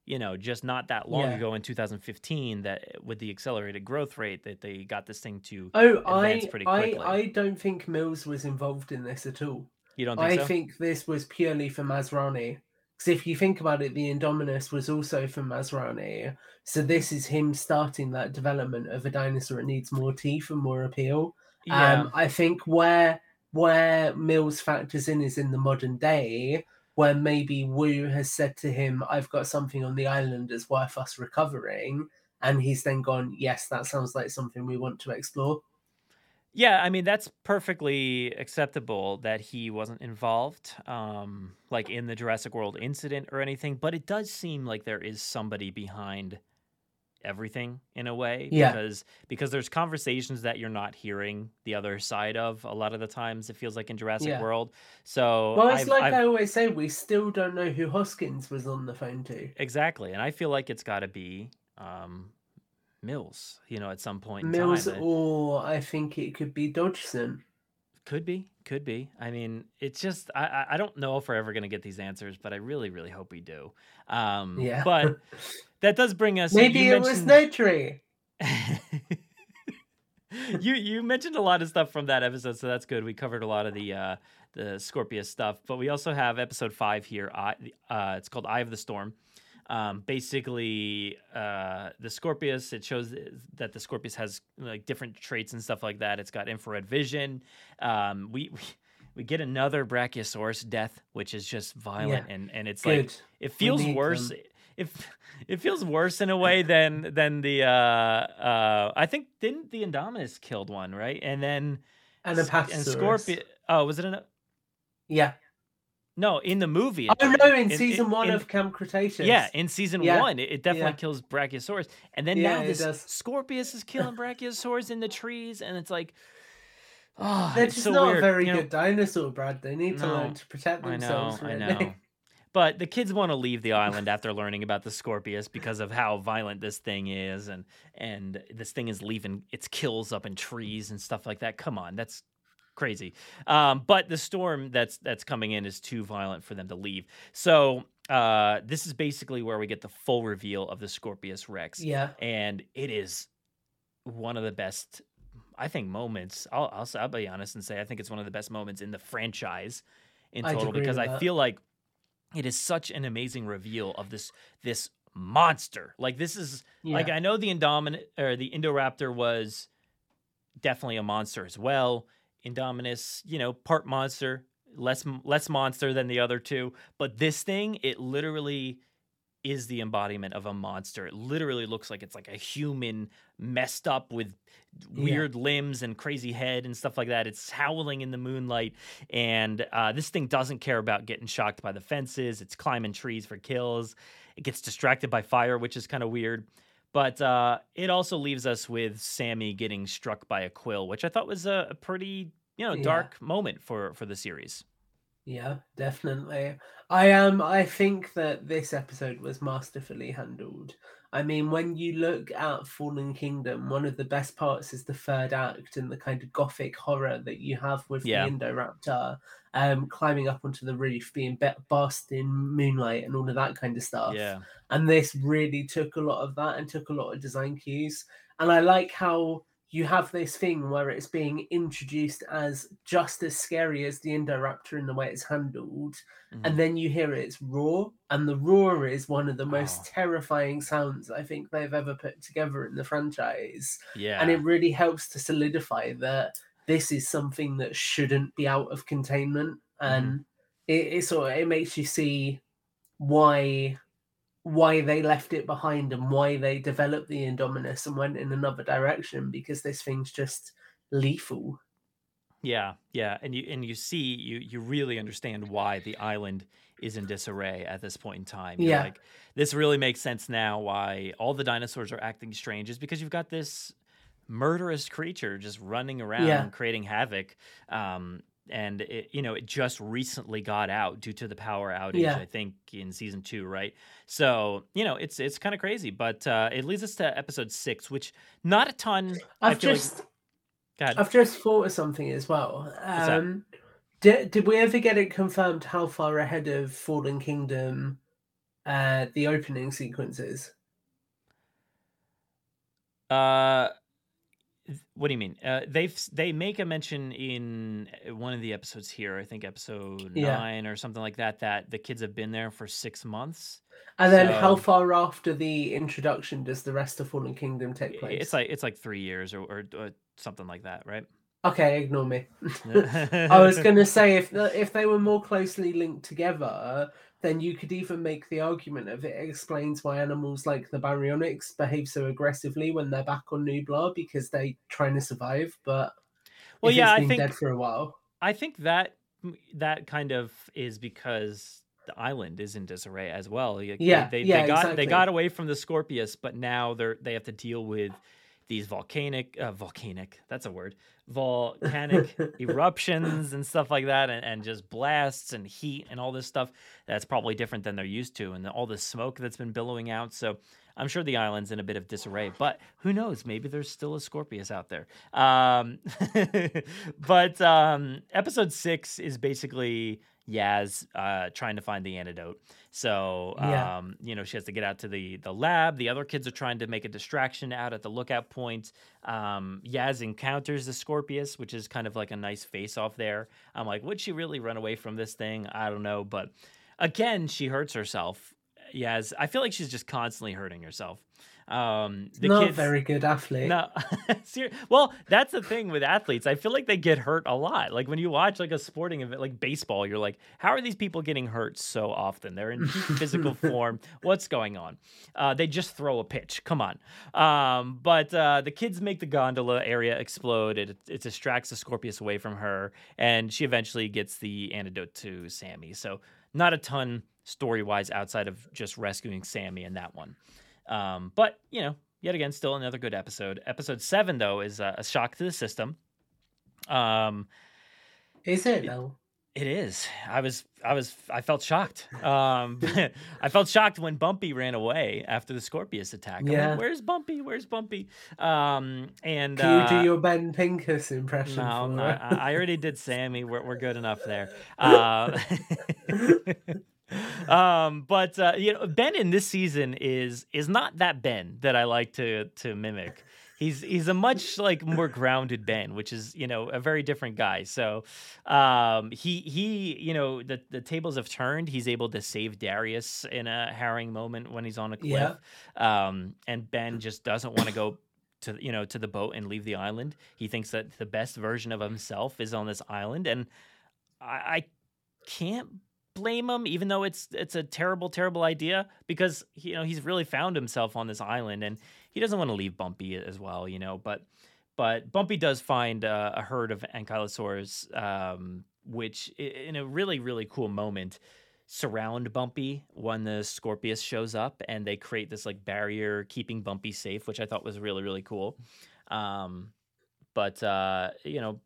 A: you know, just not that long
H: Yeah.
A: ago in 2015 that with the accelerated growth rate that they got this thing to
H: Oh, I
A: pretty
H: I. I don't think Mills was involved in this at all.
A: you don't think
H: I
A: so?
H: think this was purely for Masrani. Because if you think about it, the Indominus was also for Masrani. So this is him starting that development of a dinosaur that needs more teeth and more appeal.
A: yeah.
H: Um, I think where where Mills factors in is in the modern day, where maybe Wu has said to him, "I've got something on the island that's worth us recovering," and he's then gone, "Yes, that sounds like something we want to explore."
A: Yeah, I mean that's perfectly acceptable that he wasn't involved, um, like in the Jurassic World incident or anything. But it does seem like there is somebody behind everything in a way,
H: Yeah.
A: because because there's conversations that you're not hearing the other side of a lot of the times. It feels like in Jurassic
H: Yeah.
A: World. So
H: Well, it's
A: I've-
H: like
A: I've-
H: I always say, we still don't know who Hoskins was on the phone to.
A: exactly, and I feel like it's got to be um, Mills. You know, at some point in
H: Mills,
A: time.
H: or I think it could be Dodgson.
A: Could be, could be. I mean, it's just I I- don't know if we're ever gonna get these answers, but I really really hope we do. Um,
H: Yeah.
A: But that does bring us.
H: Maybe it was Notary.
A: you you mentioned a lot of stuff from that episode, so that's good. We covered a lot of the uh, the Scorpios stuff, but we also have episode five here. I, uh, it's called Eye of the Storm. Um, basically, uh, the Scorpios. It shows that the Scorpios has like different traits and stuff like that. It's got infrared vision. Um, we, we we get another Brachiosaurus death, which is just violent,
H: Yeah.
A: and and it's
H: Good.
A: like it feels worse.
H: them.
A: If it feels worse in a way than than the uh uh I think didn't the Indominus killed one right and then
H: And a
A: S- and
H: Pachysaurus.
A: Scorpion oh was it an
H: Yeah.
A: No in the movie
H: Oh no, in season one
A: in-
H: of Camp Cretaceous.
A: yeah in season
H: Yeah.
A: one it, it definitely
H: Yeah.
A: kills Brachiosaurus and then
H: Yeah,
A: now this. Scorpios is killing Brachiosaurus in the trees and it's like oh
H: They're ah,
A: it's
H: just
A: so
H: not
A: weird,
H: a very
A: you know?
H: good dinosaur, Brad. They need to
A: No,
H: learn to protect
A: I know,
H: themselves.
A: I know. But the kids want to leave the island after learning about the Scorpios because of how violent this thing is, and and this thing is leaving its kills up in trees and stuff like that. Come on, that's crazy. Um, but the storm that's that's coming in is too violent for them to leave. So uh, this is basically where we get the full reveal of the Scorpios Rex.
H: Yeah.
A: and it is one of the best. I think moments. I'll, I'll I'll be honest and say I think it's one of the best moments in the franchise in total
H: agree
A: because I
H: that.
A: feel like it is such an amazing reveal of this this monster. Like this is like I know the Indominate or the Indoraptor was definitely a monster as well. Indominus, you know, part monster, less less monster than the other two, but this thing it literally is the embodiment of a monster. It literally looks like it's like a human messed up with
H: Yeah.
A: weird limbs and crazy head and stuff like that. It's howling in the moonlight, and uh, this thing doesn't care about getting shocked by the fences. It's climbing trees for kills. It gets distracted by fire, which is kind of weird. But uh, it also leaves us with Sammy getting struck by a quill, which I thought was a, a pretty you know
H: Yeah.
A: dark moment for for the series.
H: Yeah, definitely. I um I think that this episode was masterfully handled. I mean, when you look at Fallen Kingdom, one of the best parts is the third act and the kind of gothic horror that you have with
A: Yeah.
H: the Indoraptor, um, climbing up onto the roof, being be- basked in moonlight and all of that kind of stuff.
A: Yeah.
H: And this really took a lot of that and took a lot of design cues. And I like how you have this thing where it's being introduced as just as scary as the Indoraptor in the way it's handled,
A: Mhm.
H: and then you hear its roar, and the roar is one of the most
A: Oh.
H: terrifying sounds I think they've ever put together in the franchise.
A: Yeah.
H: And it really helps to solidify that this is something that shouldn't be out of containment, and it, it sort of it makes you see why why they left it behind and why they developed the Indominus and went in another direction because this thing's just lethal.
A: Yeah, yeah, and you and you see you you really understand why the island is in disarray at this point in time. You're
H: Yeah.
A: like this really makes sense now why all the dinosaurs are acting strange is because you've got this murderous creature just running around
H: Yeah.
A: and creating havoc. Um, and it, you know, it just recently got out due to the power outage.
H: Yeah.
A: I think in season two, right? So you know, it's it's kind of crazy, but uh, it leads us to episode six, which not a ton. I
H: I've just
A: like.
H: I've just thought of something as well. Um, did, did we ever get it confirmed how far ahead of Fallen Kingdom uh, the opening sequences?
A: Uh, what do you mean? Uh, they've they make a mention in uh, one of the episodes here. I think episode
H: Yeah.
A: nine or something like that. That the kids have been there for six months.
H: And then how far after the introduction does the rest of Fallen Kingdom take place?
A: It's like it's like three years or, or, or something like that, right?
H: Okay, ignore me. I was going to say if the, if they were more closely linked together, then you could even make the argument of it explains why animals like the baryonyx behave so aggressively when they're back on Nublar because they're trying to survive. But
A: Well, yeah, I think
H: dead for a while.
A: I think that that kind of is because the island is in disarray as well.
H: Yeah,
A: they,
H: yeah,
A: they got
H: exactly.
A: they got away from the Scorpios, but now they're they have to deal with these volcanic uh, volcanic that's a word volcanic eruptions and stuff like that and, and just blasts and heat and all this stuff that's probably different than they're used to and all the smoke that's been billowing out. So i'm sure the island's in a bit of disarray but who knows? Maybe there's still a scorpios out there. Um, but um, episode six is basically Yaz uh, trying to find the antidote. So,
H: Yeah.
A: um, you know, she has to get out to the the lab. The other kids are trying to make a distraction out at the lookout point. Um, Yaz encounters the Scorpios, which is kind of like a nice face off there. I'm like, would she really run away from this thing? I don't know, but again, she hurts herself. Yaz, I feel like she's just constantly hurting herself. Um, the
H: Not
A: kids,
H: very good athlete.
A: no, well, that's the thing with athletes. I feel like they get hurt a lot. Like when you watch like a sporting event, like baseball, you're like, how are these people getting hurt so often? They're in physical form. What's going on? Uh, they just throw a pitch. Come on. Um, but uh, the kids make the gondola area explode. It, it distracts the Scorpios away from her, and she eventually gets the antidote to Sammy. So not a ton story wise outside of just rescuing Sammy in that one. Um, but you know, yet again, still another good episode. Episode seven, though, is uh, a shock to the system. Um,
H: Is it though?
A: it is. I was, I was, I felt shocked. Um, I felt shocked when Bumpy ran away after the Scorpios attack. I'm
H: Yeah.
A: like, where's Bumpy? Where's Bumpy? Um, and
H: Can you
A: uh,
H: do your Ben Pincus impression?
A: no, I I already did Sammy. We're, we're good enough there. Uh, um, but uh, you know, Ben in this season is is not that Ben that I like to to mimic. He's he's a much like more grounded Ben, which is you know a very different guy. So um, he he you know the the tables have turned. He's able to save Darius in a harrowing moment when he's on a cliff, um, and Ben just doesn't want to go to you know to the boat and leave the island. He thinks that the best version of himself is on this island, and I, I can't blame him, even though it's it's a terrible, terrible idea because you know he's really found himself on this island, and he doesn't want to leave Bumpy as well, you know. But but Bumpy does find uh, a herd of ankylosaurs, um, which in a really really cool moment surround Bumpy when the Scorpios shows up, and they create this like barrier keeping Bumpy safe, which I thought was really really cool. Um, but uh, you know,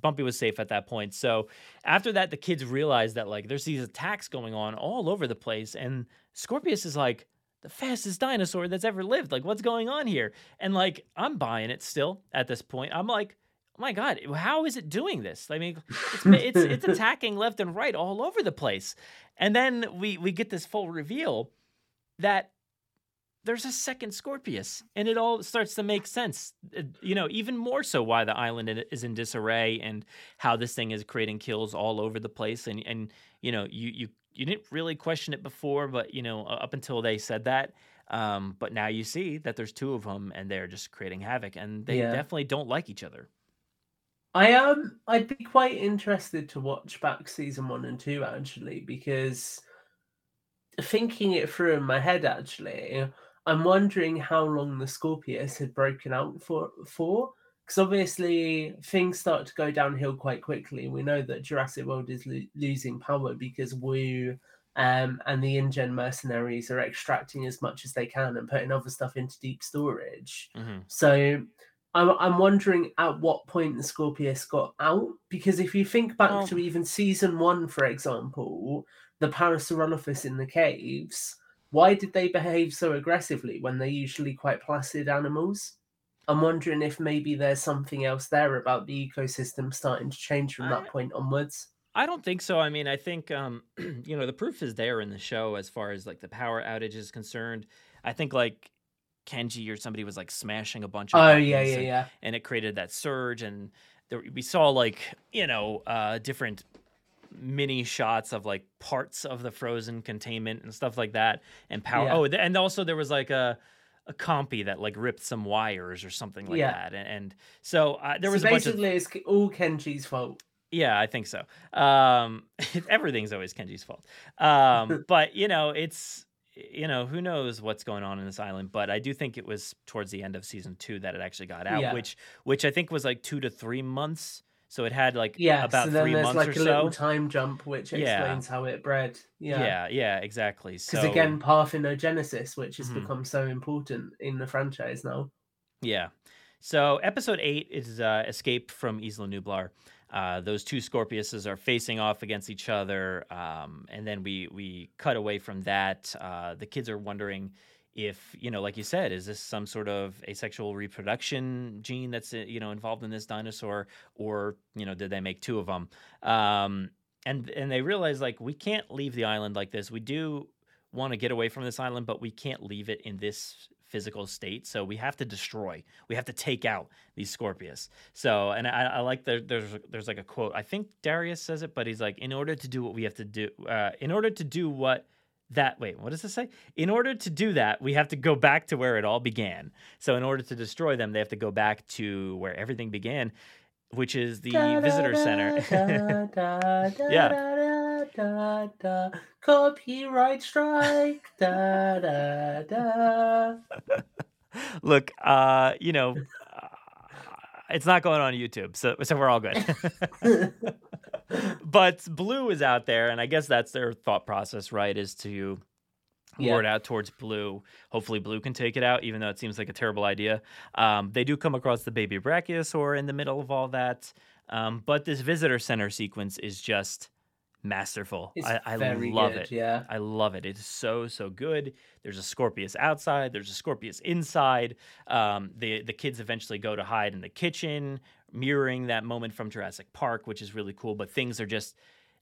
A: Bumpy was safe at that point. So after that, the kids realize that like there's these attacks going on all over the place, and Scorpios is like the fastest dinosaur that's ever lived. Like, what's going on here? And like, I'm buying it still at this point. I'm like. Oh my God! How is it doing this? I mean, it's it's, it's attacking left and right all over the place, and then we we get this full reveal that there's a second Scorpios, and it all starts to make sense. Uh, You know, even more so why the island is in disarray and how this thing is creating kills all over the place. And and you know, you you you didn't really question it before, but you know, up until they said that. Um, but now you see that there's two of them, and they're just creating havoc, and they
H: Yeah.
A: definitely don't like each other.
H: I am. I'd be quite interested to watch back season one and two actually, because thinking it through in my head, actually, I'm wondering how long the Scorpios had broken out for. For because obviously things start to go downhill quite quickly. We know that Jurassic World is lo- losing power because Wu um, and the InGen mercenaries are extracting as much as they can and putting other stuff into deep storage.
A: Mm-hmm.
H: So I'm, I'm wondering at what point the Scorpios got out because if you think back
A: Well-
H: to even season one, for example, the Parasaurolophus in the caves, why did they behave so aggressively when they're usually quite placid animals? I'm wondering if maybe there's something else there about the ecosystem starting to change from that point onwards.
A: I don't think so. I mean, I think um, you know the proof is there in the show as far as like the power outage is concerned. I think like Kenji or somebody was like smashing a bunch of
H: Oh, yeah, yeah,
A: and,
H: yeah.
A: and it created that surge and there, we saw like you know uh, different mini shots of like parts of the frozen containment and stuff like that and power.
H: Yeah.
A: Oh, and also there was like a a compy that like ripped some wires or something like
H: Yeah.
A: that and, and so uh, there
H: so
A: was a bunch of
H: basically it's all Kenji's fault.
A: yeah, I think so. Um, everything's always Kenji's fault. Um, but you know, it's you know, who knows what's going on in this island. But I do think it was towards the end of season two that it actually got out,
H: Yeah.
A: which which I think was like two to three months. So it had like
H: Yeah,
A: about
H: so then
A: three
H: there's
A: months
H: like
A: or
H: a
A: so.
H: little time jump which
A: Yeah.
H: explains how it bred. Yeah.
A: yeah, yeah, exactly. So
H: Because again, parthenogenesis, which has
A: Mhm.
H: become so important in the franchise now.
A: Yeah. So episode eight is uh, Escape from Isla Nublar. Uh, those two Scorpiuses are facing off against each other, um, and then we we cut away from that. Uh, the kids are wondering if you know, like you said, is this some sort of asexual reproduction gene that's uh, you know involved in this dinosaur, or you know, did they make two of them? Um, and and they realize like we can't leave the island like this. We do want to get away from this island, but we can't leave it in this physical state. So we have to destroy. We have to take out these Scorpios. So, and I, I like the, there's there's like a quote. I think Darius says it, but he's like, in order to do what we have to do, uh, in order to do what that wait, what does this say? In order to do that, we have to go back to where it all began. So, in order to destroy them, they have to go back to where everything began, which is the visitor center. Yeah.
H: Da, da, copyright strike. Da, da, da.
A: Look, uh, you know, uh, it's not going on YouTube, so so we're all good. but Blue is out there, and I guess that's their thought process, right? Is to
H: Yeah.
A: out towards Blue. Hopefully, Blue can take it out, even though it seems like a terrible idea. Um, they do come across the baby Brachiosaur in the middle of all that, um, but this visitor center sequence is just masterful.
H: It's
A: I, I love
H: good,
A: it.
H: yeah.
A: I love it. It's so so good. There's a Scorpios outside. There's a Scorpios inside. Um, the the kids eventually go to hide in the kitchen, mirroring that moment from Jurassic Park, which is really cool. But things are just.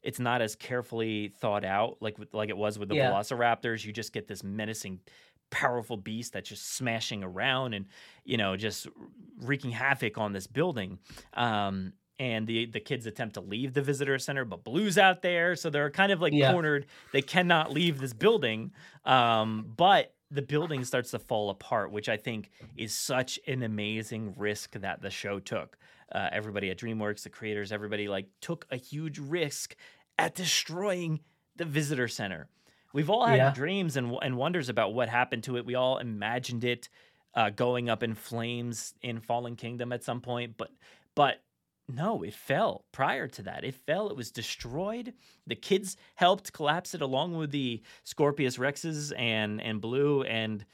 A: It's not as carefully thought out like like it was with the
H: Yeah.
A: Velociraptors. You just get this menacing, powerful beast that's just smashing around and you know just wreaking havoc on this building. Um, and the the kids attempt to leave the visitor center, but Blue's out there, so they're kind of like
H: Yeah.
A: cornered. They cannot leave this building, um, but the building starts to fall apart, which I think is such an amazing risk that the show took. Uh, everybody at DreamWorks, the creators, everybody like took a huge risk at destroying the visitor center. We've all had
H: Yeah.
A: dreams and, and wonders about what happened to it. We all imagined it uh, going up in flames in Fallen Kingdom at some point, but but no, it fell prior to that. It fell. It was destroyed. The kids helped collapse it along with the Scorpios Rexes and and Blue, and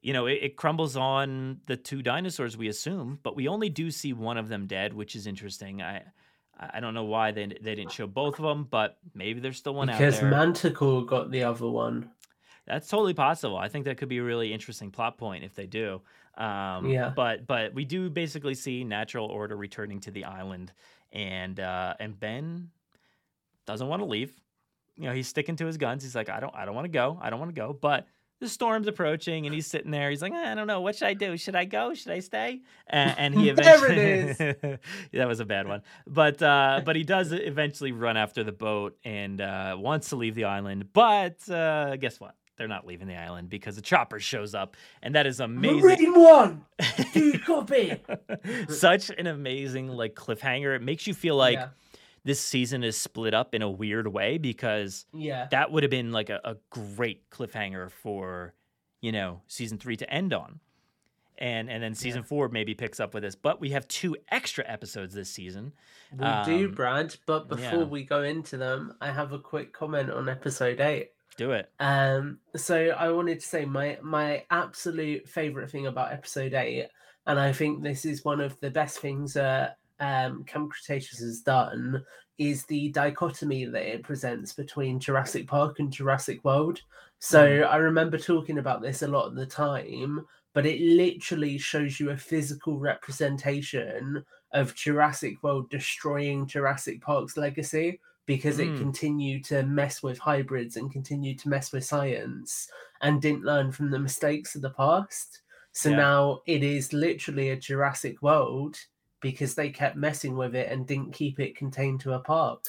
A: you know it, it crumbles on the two dinosaurs. We assume, but we only do see one of them dead, which is interesting. I I don't know why they they didn't show both of them, but maybe there's still one
H: Because
A: out there.
H: Because Mantah Corp got the other one.
A: That's totally possible. I think that could be a really interesting plot point if they do. Um,
H: Yeah.
A: But but we do basically see natural order returning to the island, and uh, and Ben doesn't want to leave. You know, he's sticking to his guns. He's like, I don't I don't want to go. I don't want to go. But the storm's approaching, and he's sitting there. He's like, I don't know, what should I do? Should I go? Should I stay? And, and he eventually that was a bad one, but uh, but he does eventually run after the boat and uh, wants to leave the island. But uh, guess what? They're not leaving the island because the chopper shows up, and that is amazing.
H: Marine one, do you copy?
A: Such an amazing like cliffhanger. It makes you feel like
H: Yeah.
A: this season is split up in a weird way because
H: Yeah.
A: that would have been like a, a great cliffhanger for you know season three to end on and and then season four maybe picks up with this but we have two extra episodes this season
H: We do,
A: Um,
H: Brad. But before
A: yeah.
H: we go into them, I have a quick comment on episode eight.
A: Do it
H: Um, so I wanted to say my my absolute favorite thing about episode eight, and I think this is one of the best things that um, Camp Cretaceous has done, is the dichotomy that it presents between Jurassic Park and Jurassic World. So
A: Mm.
H: I remember talking about this a lot at the time, but it literally shows you a physical representation of Jurassic World destroying Jurassic Park's legacy because it
A: Mm.
H: continued to mess with hybrids and continued to mess with science and didn't learn from the mistakes of the past. So
A: Yeah.
H: now it is literally a Jurassic World because they kept messing with it and didn't keep it contained to a park.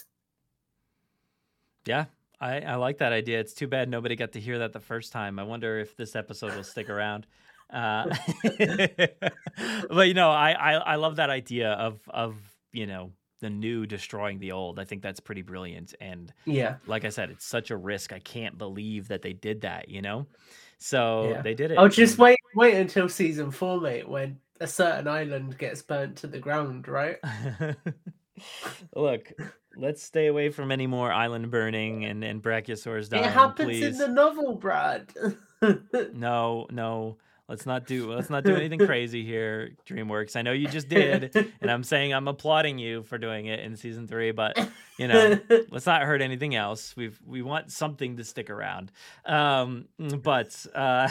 A: yeah I, I like that idea it's too bad nobody got to hear that the first time i wonder if this episode will stick around uh, but you know I, I i love that idea of of you know the new destroying the old i think that's pretty brilliant and
H: Yeah.
A: like i said it's such a risk i can't believe that they did that you know so
H: Yeah.
A: they did it
H: Oh, just wait, wait until season four, mate, when a certain island gets burnt to the ground, right?
A: Look, let's stay away from any more island burning and, and brachiosaurs dying.
H: it happens
A: please.
H: in the novel, Brad.
A: No, no. Let's not do let's not do anything crazy here, DreamWorks. I know you just did, and I'm saying I'm applauding you for doing it in season three, but you know, let's not hurt anything else. We've we want something to stick around. Um, but uh,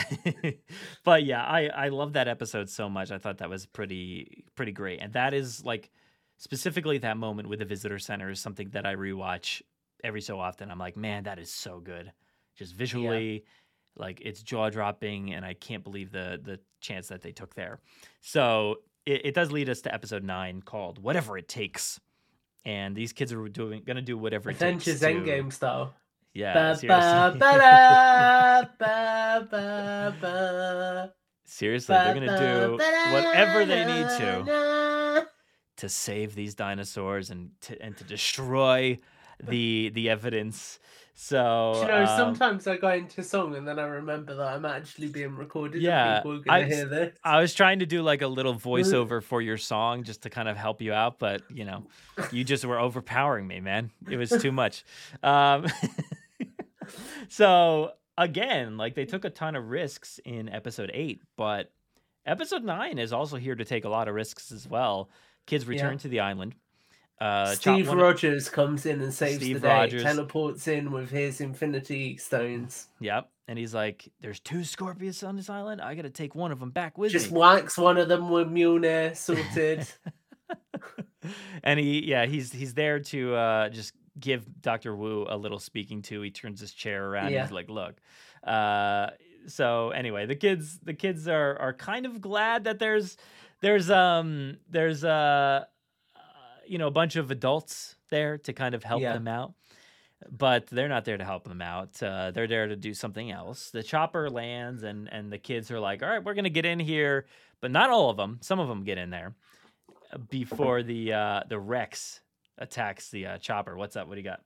A: but yeah, I I love that episode so much. I thought that was pretty pretty great, and that is like specifically that moment with the visitor center is something that I rewatch every so often. I'm like, man, that is so good, just visually. Like it's jaw dropping, and I can't believe the the chance that they took there. So it, it does lead us to episode nine, called "Whatever It Takes," and these kids are doing gonna do whatever it
H: Avengers
A: takes. to-
H: Endgame style.
A: Yeah,
H: Ba,
A: seriously.
H: ba, ba.
A: Seriously, they're gonna do whatever they need to to save these dinosaurs and to and to destroy the the evidence. So
H: Do you know,
A: um,
H: sometimes I go into song and then I remember that I'm actually being recorded.
A: yeah,
H: and people are gonna
A: I,
H: hear this.
A: I was trying to do like a little voiceover for your song just to kind of help you out, but you know, you just were overpowering me, man. It was too much. Um, so again, like they took a ton of risks in episode eight, but episode nine is also here to take a lot of risks as well. Kids return
H: Yeah.
A: to the island. Uh,
H: Steve Rogers comes in and saves
A: Steve
H: the day.
A: Rogers.
H: Teleports in with his Infinity Stones.
A: Yep. And he's like, "There's two Scorpios on this island. I got to take one of them back with
H: Just
A: me."
H: Just whacks one of them with Mjolnir sorted.
A: and he, yeah, he's he's there to uh, just give Doctor Wu a little speaking to. He turns his chair around.
H: Yeah.
A: And he's like, "Look." Uh, so anyway, the kids the kids are are kind of glad that there's there's um there's uh, uh you know a bunch of adults there to kind of help
H: Yeah.
A: them out. But they're not there to help them out. Uh, they're there to do something else. The chopper lands, and and the kids are like, "All right, we're gonna get in here," but not all of them. Some of them get in there uh, before the uh, the Rex attacks the uh, chopper. What's up? What do you got?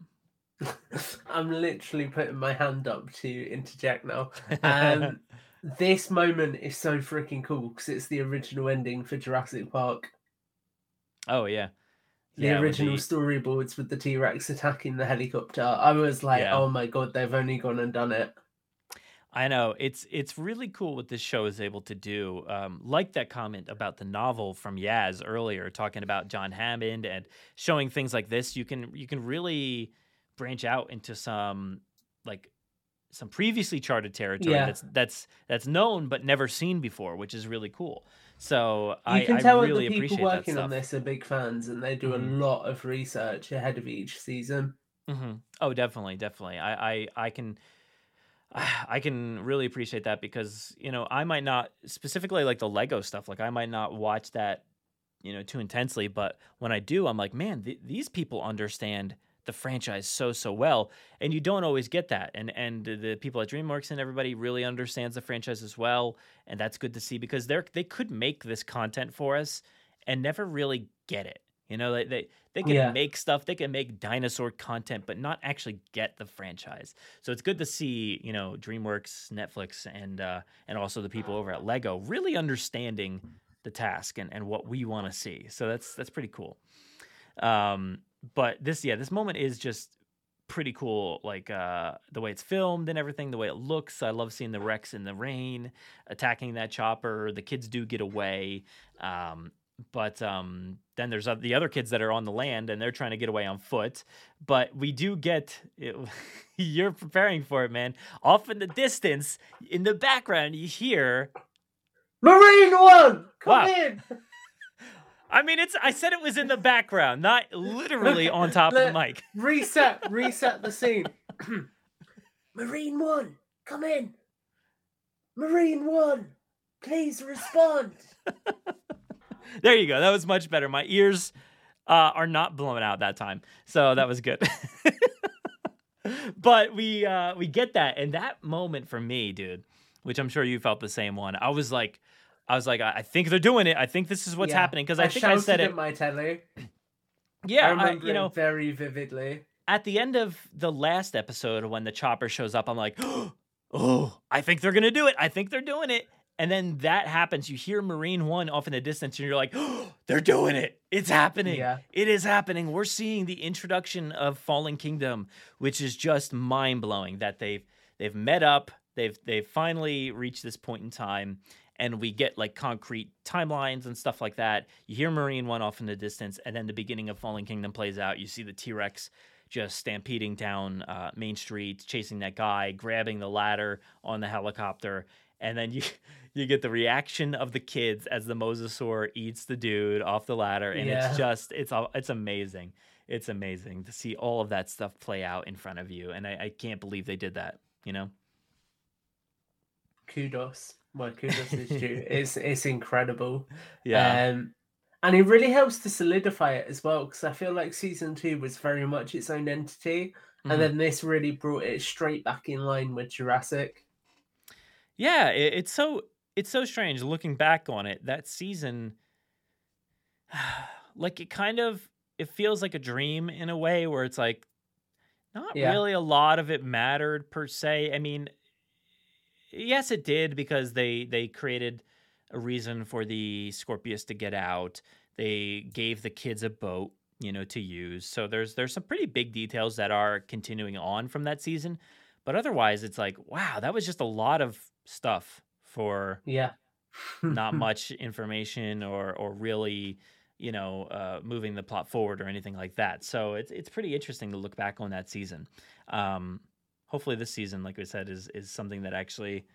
H: I'm literally putting my hand up to interject now. Um, this moment is so freaking cool because it's the original ending for Jurassic Park.
A: Oh yeah,
H: The
A: Yeah,
H: original
A: the-
H: storyboards with the T Rex attacking the helicopter. I was like,
A: Yeah.
H: oh my god, they've only gone and done it.
A: I know it's it's really cool what this show is able to do. Um, like that comment about the novel from Yaz earlier, talking about John Hammond and showing things like this. You can you can really branch out into some like some previously charted territory
H: Yeah.
A: that's that's that's known but never seen before, which is really cool. So
H: You
A: I,
H: can
A: I
H: tell
A: really
H: that the people working on this are big fans and they do
A: Mhm.
H: a lot of research ahead of each season.
A: hmm Oh, definitely, definitely. I, I, I can, I can really appreciate that because you know I might not specifically like the Lego stuff. Like I might not watch that you know too intensely, but when I do, I'm like, man, th- these people understand the franchise so so well, and you don't always get that. And and the people at DreamWorks and everybody really understands the franchise as well, and that's good to see because they're they could make this content for us and never really get it. You know, they they, they can
H: Yeah.
A: make stuff, they can make dinosaur content, but not actually get the franchise. So it's good to see, you know, DreamWorks, Netflix, and uh, and also the people over at Lego really understanding the task and, and what we want to see. So that's that's pretty cool. Um, but this, yeah, this moment is just pretty cool. Like uh, the way it's filmed and everything, the way it looks. I love seeing the Rex in the rain attacking that chopper. The kids do get away. Um, but um, then there's the other kids that are on the land and they're trying to get away on foot. But we do get it, you're preparing for it, man. Off in the distance, in the background, you hear
H: Marine One, come
A: Wow.
H: in.
A: I mean, it's. I said it was in the background, not literally on top of the mic.
H: Reset, reset the scene. Marine One, come in. Marine One, please respond.
A: There you go. That was much better. My ears uh, are not blown out that time, so that was good. but we uh, we get that, and that moment for me, dude, which I'm sure you felt the same one. I was like, I was like, I I think they're doing it. I think this is what's
H: Yeah.
A: happening because I, think I said it.
H: my telly.
A: Yeah,
H: I
A: I-
H: remember
A: you
H: it
A: know,
H: very vividly.
A: at the end of the last episode when the chopper shows up, I'm like, oh, I think they're gonna do it. I think they're doing it. And then that happens. You hear Marine One off in the distance, and you're like, oh, they're doing it. It's happening.
H: Yeah.
A: It is happening. We're seeing the introduction of Fallen Kingdom, which is just mind blowing. That they've they've met up. They've they've finally reached this point in time, and we get like concrete timelines and stuff like that. You hear Marine One off in the distance, and then the beginning of Fallen Kingdom plays out. You see the T Rex just stampeding down uh, Main Street, chasing that guy, grabbing the ladder on the helicopter, and then you you get the reaction of the kids as the mosasaur eats the dude off the ladder, and
H: Yeah.
A: it's just it's it's amazing. It's amazing to see all of that stuff play out in front of you, and I, I can't believe they did that. You know.
H: Kudos. My kudos is due. It's it's incredible.
A: Yeah.
H: Um, and it really helps to solidify it as well because I feel like season two was very much its own entity,
A: Mhm.
H: and then this really brought it straight back in line with Jurassic.
A: Yeah, it, it's so it's so strange looking back on it. That season, like it kind of it feels like a dream in a way where it's like not
H: Yeah.
A: really a lot of it mattered per se. I mean, yes, it did because they they created a reason for the Scorpius to get out. They gave the kids a boat, you know, to use. So there's there's some pretty big details that are continuing on from that season. But otherwise, it's like, wow, that was just a lot of stuff for
H: Yeah.
A: not much information or or really you know uh, moving the plot forward or anything like that. So it's it's pretty interesting to look back on that season. Um, hopefully, this season, like we said, is is something that actually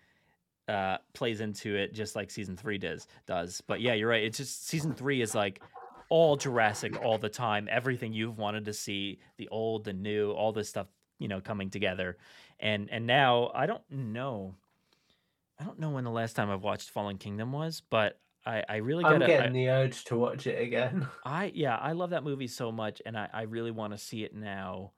A: uh, plays into it just like season three does does. But yeah, you're right. It's just season three is like all Jurassic all the time. Everything you've wanted to see, the old, the new, all this stuff, you know, coming together. And and now I don't know. I don't know when the last time I've watched Fallen Kingdom was, but I, I really
H: I'm
A: gotta.
H: getting
A: I,
H: the urge to watch it again.
A: I yeah, I love that movie so much, and I, I really want to see it now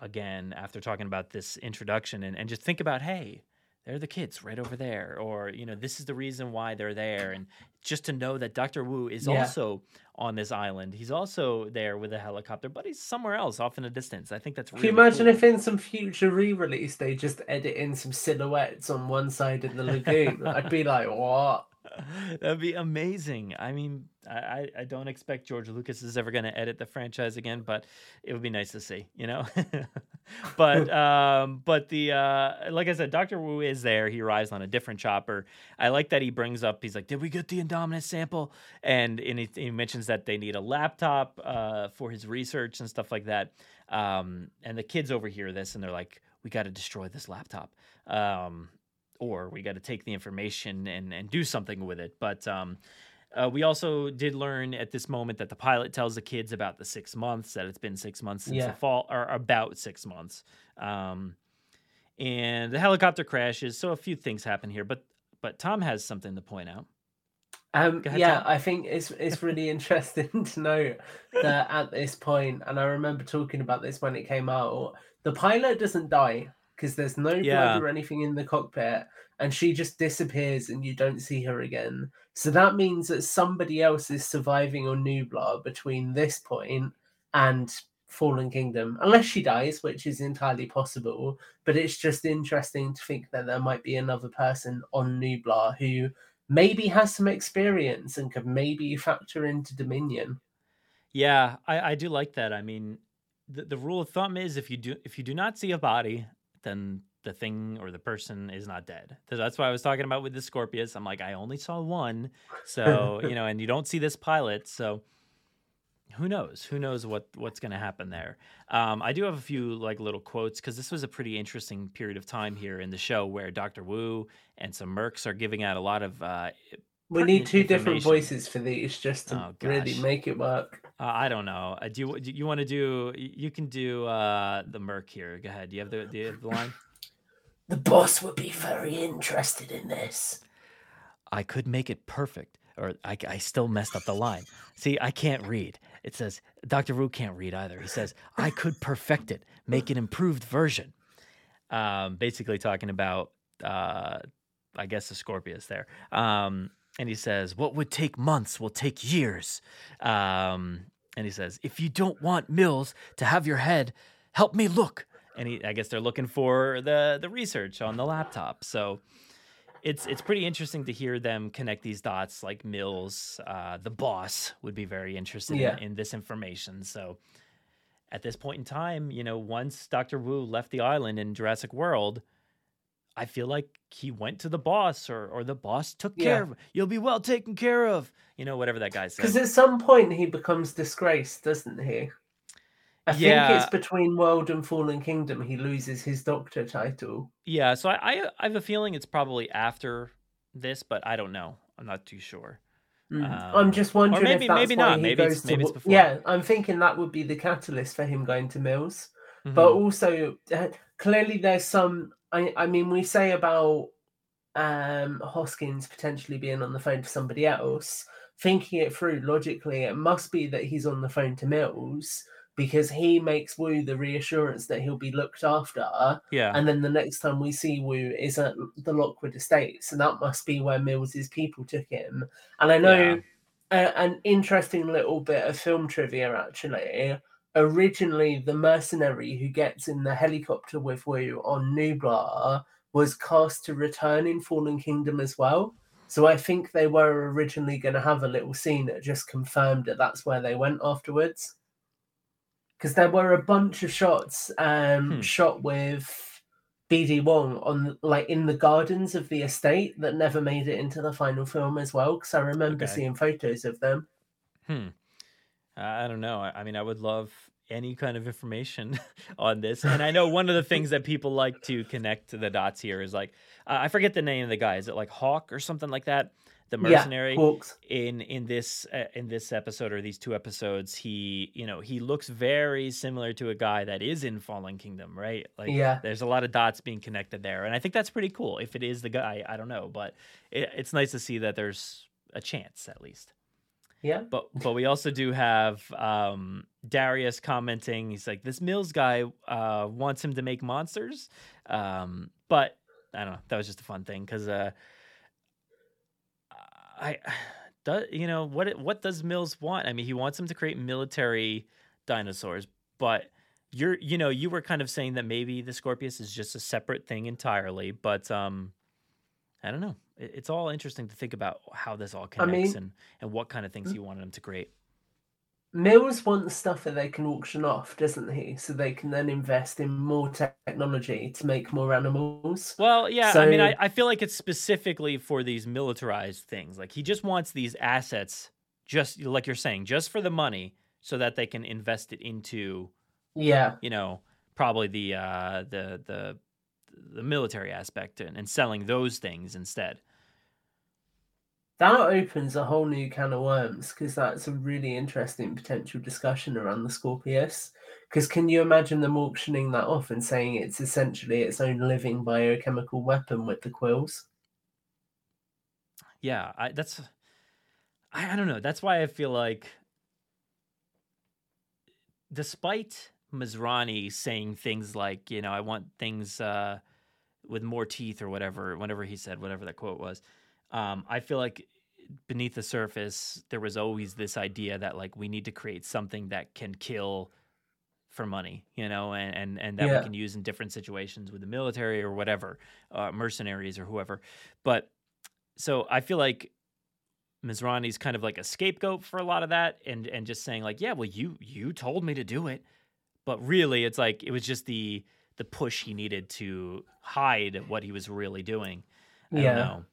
A: again after talking about this introduction and, and just think about hey, they're the kids right over there, or you know, this is the reason why they're there, and just to know that Doctor Wu is
H: Yeah.
A: also on this island. He's also there with a helicopter, but he's somewhere else off in the distance. I think that's
H: Can
A: really
H: you imagine
A: cool.
H: if in some future re-release they just edit in some silhouettes on one side of the lagoon? I'd be like, what?
A: That'd be amazing. I mean, I, I- don't expect George Lucas is ever going to edit the franchise again, but it would be nice to see, you know. but um, but the uh, like I said, Doctor Wu is there. He arrives on a different chopper. I like that he brings up. He's like, "Did we get the Indominus sample?" And and he, he mentions that they need a laptop uh, for his research and stuff like that. Um, and the kids overhear this and they're like, "We got to destroy this laptop." Um, or we got to take the information and, and do something with it. But um, uh, we also did learn at this moment that the pilot tells the kids about the six months, that it's been six months since
H: Yeah.
A: the fall, or about six months. Um, and the helicopter crashes. So a few things happen here, but but Tom has something to point out.
H: Um,
A: ahead,
H: yeah,
A: Tom.
H: I think it's it's really interesting to note that at this point, and I remember talking about this when it came out, the pilot doesn't die because there's no
A: Yeah.
H: blood or anything in the cockpit, and she just disappears and you don't see her again. So that means that somebody else is surviving on Nublar between this point and Fallen Kingdom, unless she dies, which is entirely possible. But it's just interesting to think that there might be another person on Nublar who maybe has some experience and could maybe factor into Dominion.
A: Yeah, I, I do like that. I mean, the, the rule of thumb is if you do if you do not see a body, then the thing or the person is not dead. So that's why I was talking about with the Scorpios. I'm like, I only saw one, so you know, and you don't see this pilot, so who knows? Who knows what what's going to happen there? Um, I do have a few like little quotes because this was a pretty interesting period of time here in the show where Doctor Wu and some mercs are giving out a lot of. Uh,
H: We need two different voices for these just to
A: Oh,
H: really make it work.
A: Uh, I don't know. Uh, do you do you want to do? You can do uh, the Merc here. Go ahead. Do you have the do you have the line?
H: The boss would be very interested in this.
A: I could make it perfect, or I, I still messed up the line. See, I can't read. It says Doctor Wu can't read either. He says I could perfect it, make an improved version. Um, basically talking about, uh, I guess the Scorpios there. Um, and he says, "What would take months will take years." Um, and he says, "If you don't want Mills to have your head, help me look." And he, I guess they're looking for the the research on the laptop. So it's it's pretty interesting to hear them connect these dots. Like Mills, uh, the boss, would be very interested
H: Yeah.
A: in, in this information. So at this point in time, you know, once Doctor Wu left the island in Jurassic World, I feel like he went to the boss, or or the boss took care
H: Yeah.
A: of. You'll be well taken care of. You know, whatever that guy says.
H: Because at some point he becomes disgraced, doesn't he? I
A: Yeah.
H: think it's between World and Fallen Kingdom he loses his doctor title.
A: Yeah, so I, I I have a feeling it's probably after this, but I don't know. I'm not too sure.
H: Mm.
A: Um,
H: I'm just wondering
A: maybe
H: if that's
A: maybe
H: why
A: not.
H: he
A: Maybe
H: goes
A: it's
H: to
A: maybe it's before.
H: Yeah, I'm thinking that would be the catalyst for him going to Mills. But
A: Mhm.
H: also, uh, clearly, there's some. I, I mean, we say about um, Hoskins potentially being on the phone to somebody else. Thinking it through logically, it must be that he's on the phone to Mills because he makes Wu the reassurance that he'll be looked after.
A: Yeah.
H: And then the next time we see Wu is at the Lockwood Estates, and that must be where Mills's people took him. And I know a- an interesting little bit of film trivia actually. Originally, the mercenary who gets in the helicopter with Wu on Nublar was cast to return in Fallen Kingdom as well. So I think they were originally going to have a little scene that just confirmed that that's where they went afterwards. Because there were a bunch of shots um,
A: Hmm.
H: shot with BD Wong on like in the gardens of the estate that never made it into the final film as well. Because I remember
A: Okay.
H: seeing photos of them.
A: Hmm. I don't know. I I mean, I would love any kind of information on this. And I know one of the things that people like to connect to the dots here is like uh, I forget the name of the guy. Is it like Hawk or something like that? The mercenary
H: Hawks.
A: in in this uh, in this episode or these two episodes, he you know he looks very similar to a guy that is in Fallen Kingdom, right? Like
H: Yeah.
A: there's a lot of dots being connected there, and I think that's pretty cool. If it is the guy, I don't know, but it, it's nice to see that there's a chance at least.
H: Yeah.
A: But but we also do have um, Darius commenting. He's like, "This Mills guy uh, wants him to make monsters," um, but I don't know. That was just a fun thing because uh, I, do, you know what what does Mills want? I mean, he wants him to create military dinosaurs, but you're you know you were kind of saying that maybe the Scorpios is just a separate thing entirely, but um, I don't know. It, it's all interesting to think about how this all
H: I
A: connects
H: mean-
A: and and what kind of things you wanted him to create.
H: Mills wants stuff that they can auction off, doesn't he? So they can then invest in more technology to make more animals.
A: Well, yeah, I mean, I, I feel like it's specifically for these militarized things. Like he just wants these assets, just like you're saying, just for the money, so that they can invest it into,
H: Yeah.
A: you know, probably the uh, the the the military aspect and, and selling those things instead.
H: that opens a whole new can of worms because that's a really interesting potential discussion around the Scorpios. Because can you imagine them auctioning that off and saying it's essentially its own living biochemical weapon with the quills?
A: Yeah, I, that's I, I don't know. That's why I feel like despite Masrani saying things like, you know, I want things uh, with more teeth or whatever, whatever he said, whatever that quote was. Um, I feel like beneath the surface, there was always this idea that like we need to create something that can kill for money, you know, and and, and that
H: Yeah.
A: we can use in different situations with the military or whatever, uh, mercenaries or whoever. But so I feel like Masrani's kind of like a scapegoat for a lot of that, and and just saying like, yeah, well, you you told me to do it, but really, it's like it was just the the push he needed to hide what he was really doing. I
H: Yeah.
A: don't know.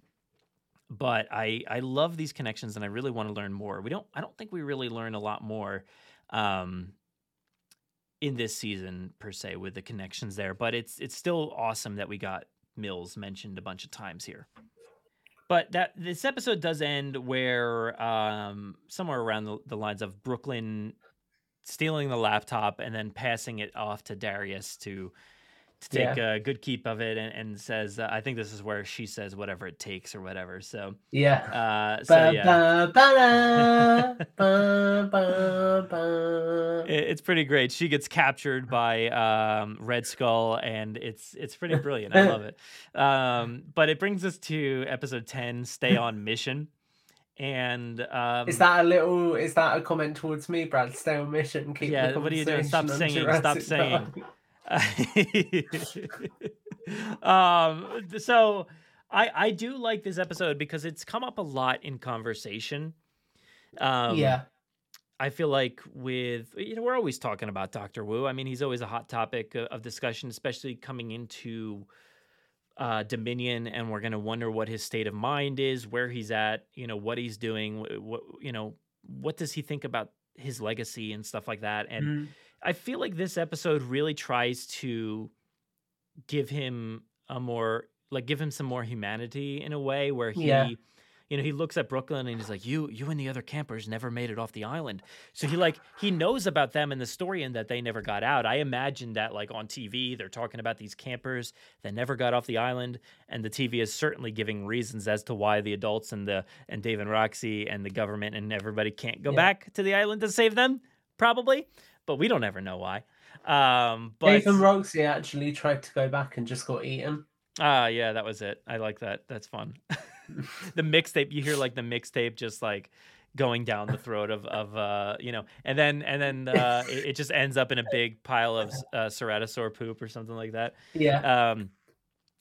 A: But I I love these connections, and I really want to learn more. We don't I don't think we really learn a lot more. Um, in this season per se with the connections there but it's it's still awesome that we got mills mentioned a bunch of times here but that this episode does end where um somewhere around the, the lines of brooklyn stealing the laptop and then passing it off to darius to to take
H: Yeah.
A: a good keep of it and, and says uh, i think this is where she says whatever it takes or whatever so
H: Yeah.
A: uh so
H: Ba,
A: yeah
H: ba, ba.
A: It- It's pretty great. She gets captured by um, Red Skull, and it's it's pretty brilliant. I love it. Um, but it brings us to episode ten, "Stay on Mission," and um,
H: Is that a little? Is that a comment towards me, Brad? Stay on mission. Keep the
A: yeah? What are you doing? Stop singing! Stop
H: Jurassic
A: singing!
H: Park.
A: um, so I I do like this episode because it's come up a lot in conversation. Um,
H: yeah.
A: I feel like with you know we're always talking about Doctor Wu. I mean, he's always a hot topic of, of discussion, especially coming into uh, Dominion, and we're gonna wonder what his state of mind is, where he's at, you know, what he's doing, what you know, what does he think about his legacy and stuff like that. And
H: Mhm.
A: I feel like this episode really tries to give him a more like give him some more humanity in a way where he
H: Yeah.
A: you know he looks at brooklyn and he's like you you and the other campers never made it off the island so he like he knows about them in the story and that they never got out i imagine that like on tv they're talking about these campers that never got off the island and the tv is certainly giving reasons as to why the adults and the and dave and roxie and the government and everybody can't go
H: Yeah.
A: back to the island to save them probably but we don't ever know why um but
H: Dave Roxie actually tried to go back and just got eaten.
A: Ah, yeah, that was it. I like that. That's fun. the mixtape, you hear like the mixtape just like going down the throat of of uh you know, and then and then uh it, it just ends up in a big pile of uh, ceratosaur poop or something like that.
H: Yeah.
A: Um,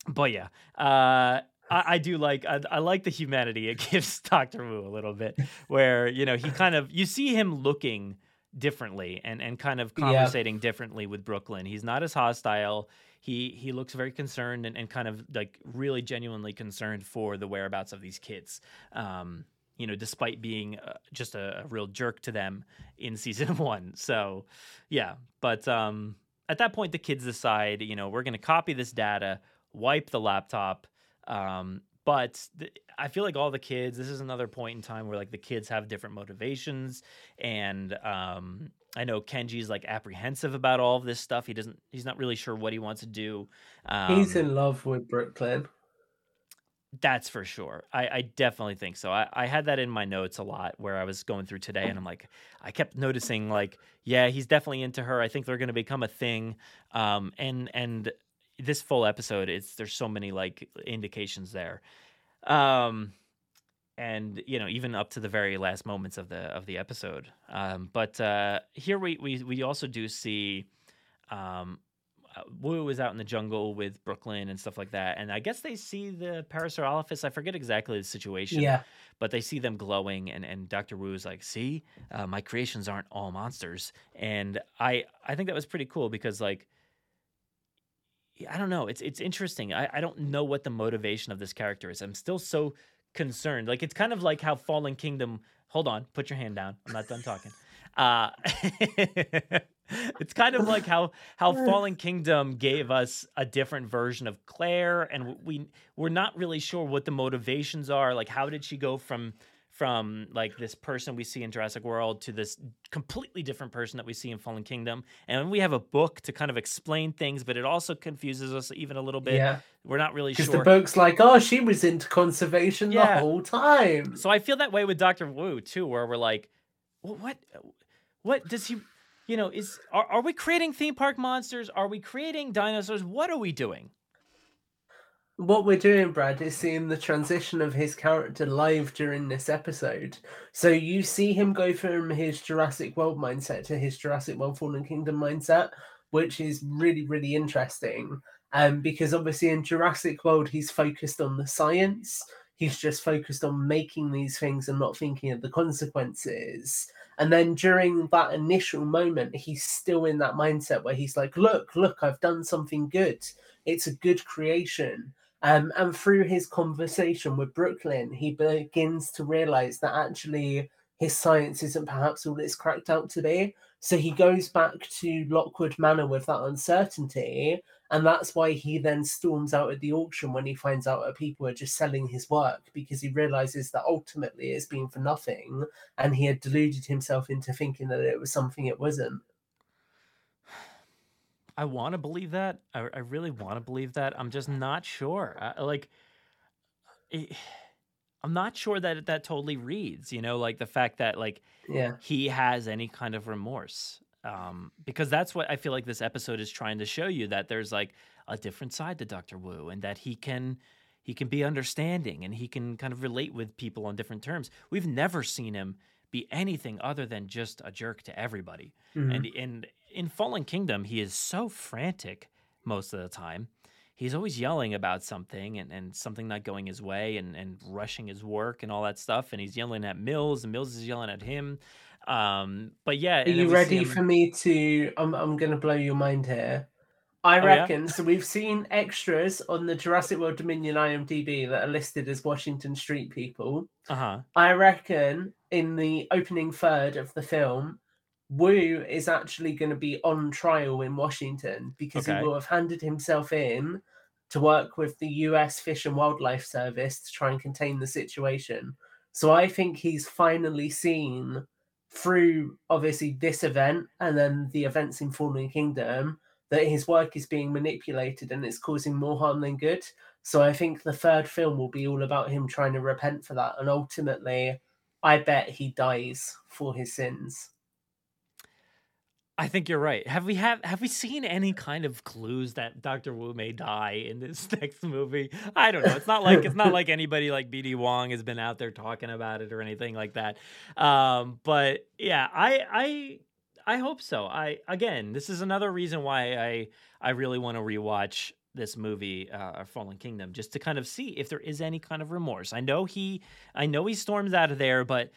A: but yeah, uh. I, I do like I, I like the humanity it gives Doctor Wu a little bit, where you know he kind of you see him looking differently and and kind of
H: Yeah.
A: conversating differently with Brooklyn. He's not as hostile. He he looks very concerned and, and kind of like really genuinely concerned for the whereabouts of these kids. Um, you know, despite being uh, just a, a real jerk to them in season one. So, yeah. But um, at that point, the kids decide, you know, we're going to copy this data, wipe the laptop. Um, but th- I feel like all the kids, this is another point in time where like the kids have different motivations. And um, I know Kenji's like apprehensive about all of this stuff. He doesn't, he's not really sure what he wants to do. Um,
H: He's in love with Brooklyn.
A: that's for sure. I, I definitely think so. I, I had that in my notes a lot where I was going through today and I'm like, I kept noticing like, yeah, he's definitely into her. I think they're gonna become a thing. Um and and this full episode it's there's so many like indications there. Um and you know, even up to the very last moments of the of the episode. Um but uh here we we we also do see um uh, Wu is out in the jungle with Brooklyn and stuff like that, and I guess they see the Parasaurolophus. I forget exactly the situation,
H: Yeah.
A: but they see them glowing, and and Doctor Wu is like, "See, uh, my creations aren't all monsters," and I I think that was pretty cool because like. I don't know. It's it's interesting. I, I don't know what the motivation of this character is. I'm still so concerned. Like it's kind of like how Fallen Kingdom. Hold on, put your hand down. I'm not done talking. Uh, it's kind of like how how Fallen Kingdom gave us a different version of Claire, and we we're not really sure what the motivations are. Like, how did she go from from like this person we see in Jurassic World to this completely different person that we see in Fallen Kingdom? And we have a book to kind of explain things, but it also confuses us even a little bit.
H: Yeah.
A: We're not really
H: Because
A: sure.
H: the book's like, oh, she was into conservation the whole time.
A: So I feel that way with Doctor Wu too, where we're like, well, what, what does he, you know, is are, are we creating theme park monsters? Are we creating dinosaurs? What are we doing?
H: What we're doing, Brad, is seeing the transition of his character live during this episode. So you see him go from his Jurassic World mindset to his Jurassic World Fallen Kingdom mindset, which is really, really interesting. Um, because obviously in Jurassic World, he's focused on the science. He's just focused on making these things and not thinking of the consequences. And then during that initial moment, he's still in that mindset where he's like, look, look, I've done something good. It's a good creation. Um, and through his conversation with Brooklyn, he begins to realize that actually his science isn't perhaps all it's cracked out to be. So he goes back to Lockwood Manor with that uncertainty. And that's why he then storms out at the auction when he finds out that people are just selling his work because he realizes that ultimately it's been for nothing. And he had deluded himself into thinking that it was something it wasn't.
A: I want to believe that. I, I really want to believe that. I'm just not sure. I, like, it, I'm not sure that that totally reads. You know, like the fact that like
H: Yeah.
A: he has any kind of remorse. Um, because that's what I feel like this episode is trying to show you that there's like a different side to Doctor Wu, and that he can he can be understanding and he can kind of relate with people on different terms. We've never seen him be anything other than just a jerk to everybody. And and in Fallen Kingdom, he is so frantic most of the time. He's always yelling about something and, and something not going his way and, and rushing his work and all that stuff. And he's yelling at Mills and Mills is yelling at him. Um, but yeah.
H: Are you ready
A: him-
H: for me to? I'm, I'm going to blow your mind here. I
A: Oh, yeah?
H: reckon. So we've seen extras on the Jurassic World Dominion IMDb that are listed as Washington Street people.
A: Uh-huh.
H: I reckon in the opening third of the film, Wu is actually going to be on trial in Washington because
A: Okay.
H: he will have handed himself in to work with the US Fish and Wildlife Service to try and contain the situation. So I think he's finally seen through obviously this event and then the events in Fallen Kingdom that his work is being manipulated and it's causing more harm than good. So I think the third film will be all about him trying to repent for that. And ultimately, I bet he dies for his sins.
A: I think you're right. Have we have have we seen any kind of clues that Doctor Wu may die in this next movie? I don't know. It's not like it's not like anybody like BD Wong has been out there talking about it or anything like that. Um, but yeah, I I I hope so. I again, this is another reason why I I really want to rewatch this movie, uh, Fallen Kingdom, just to kind of see if there is any kind of remorse. I know he I know he storms out of there, but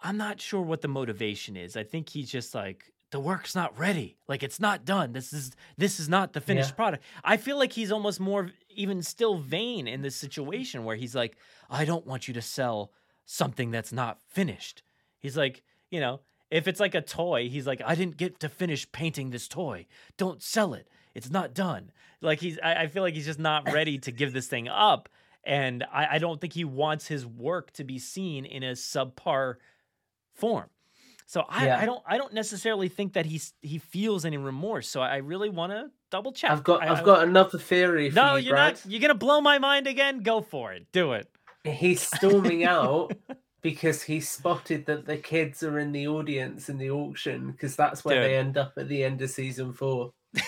A: I'm not sure what the motivation is. I think he's just like the work's not ready. Like it's not done. This is this is not the finished
H: Yeah.
A: product. I feel like he's almost more even still vain in this situation where he's like, I don't want you to sell something that's not finished. He's like, you know, if it's like a toy, he's like, I didn't get to finish painting this toy. Don't sell it. It's not done. Like he's I, I feel like he's just not ready to give this thing up. And I, I don't think he wants his work to be seen in a subpar form. So I,
H: Yeah.
A: I don't I don't necessarily think that he's he feels any remorse. So I really want to double check.
H: I've got
A: I-
H: I've
A: I-
H: got another theory for
A: no,
H: you,
A: you're
H: Brad.
A: not. You're gonna blow my mind again. Go for it. Do it.
H: He's storming out because he spotted that the kids are in the audience in the auction because that's where
A: Dude.
H: they end up at the end of season four.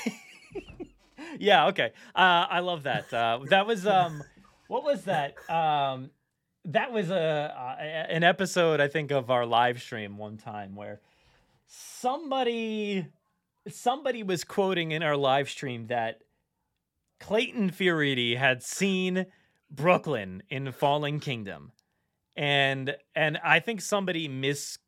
A: Yeah. Okay. Uh, I love that. Uh, that was um, what was that? Um, that was a, an episode I think of our live stream one time where somebody somebody was quoting in our live stream that Clayton Fioriti had seen Brooklyn in Fallen Kingdom, and and I think somebody mis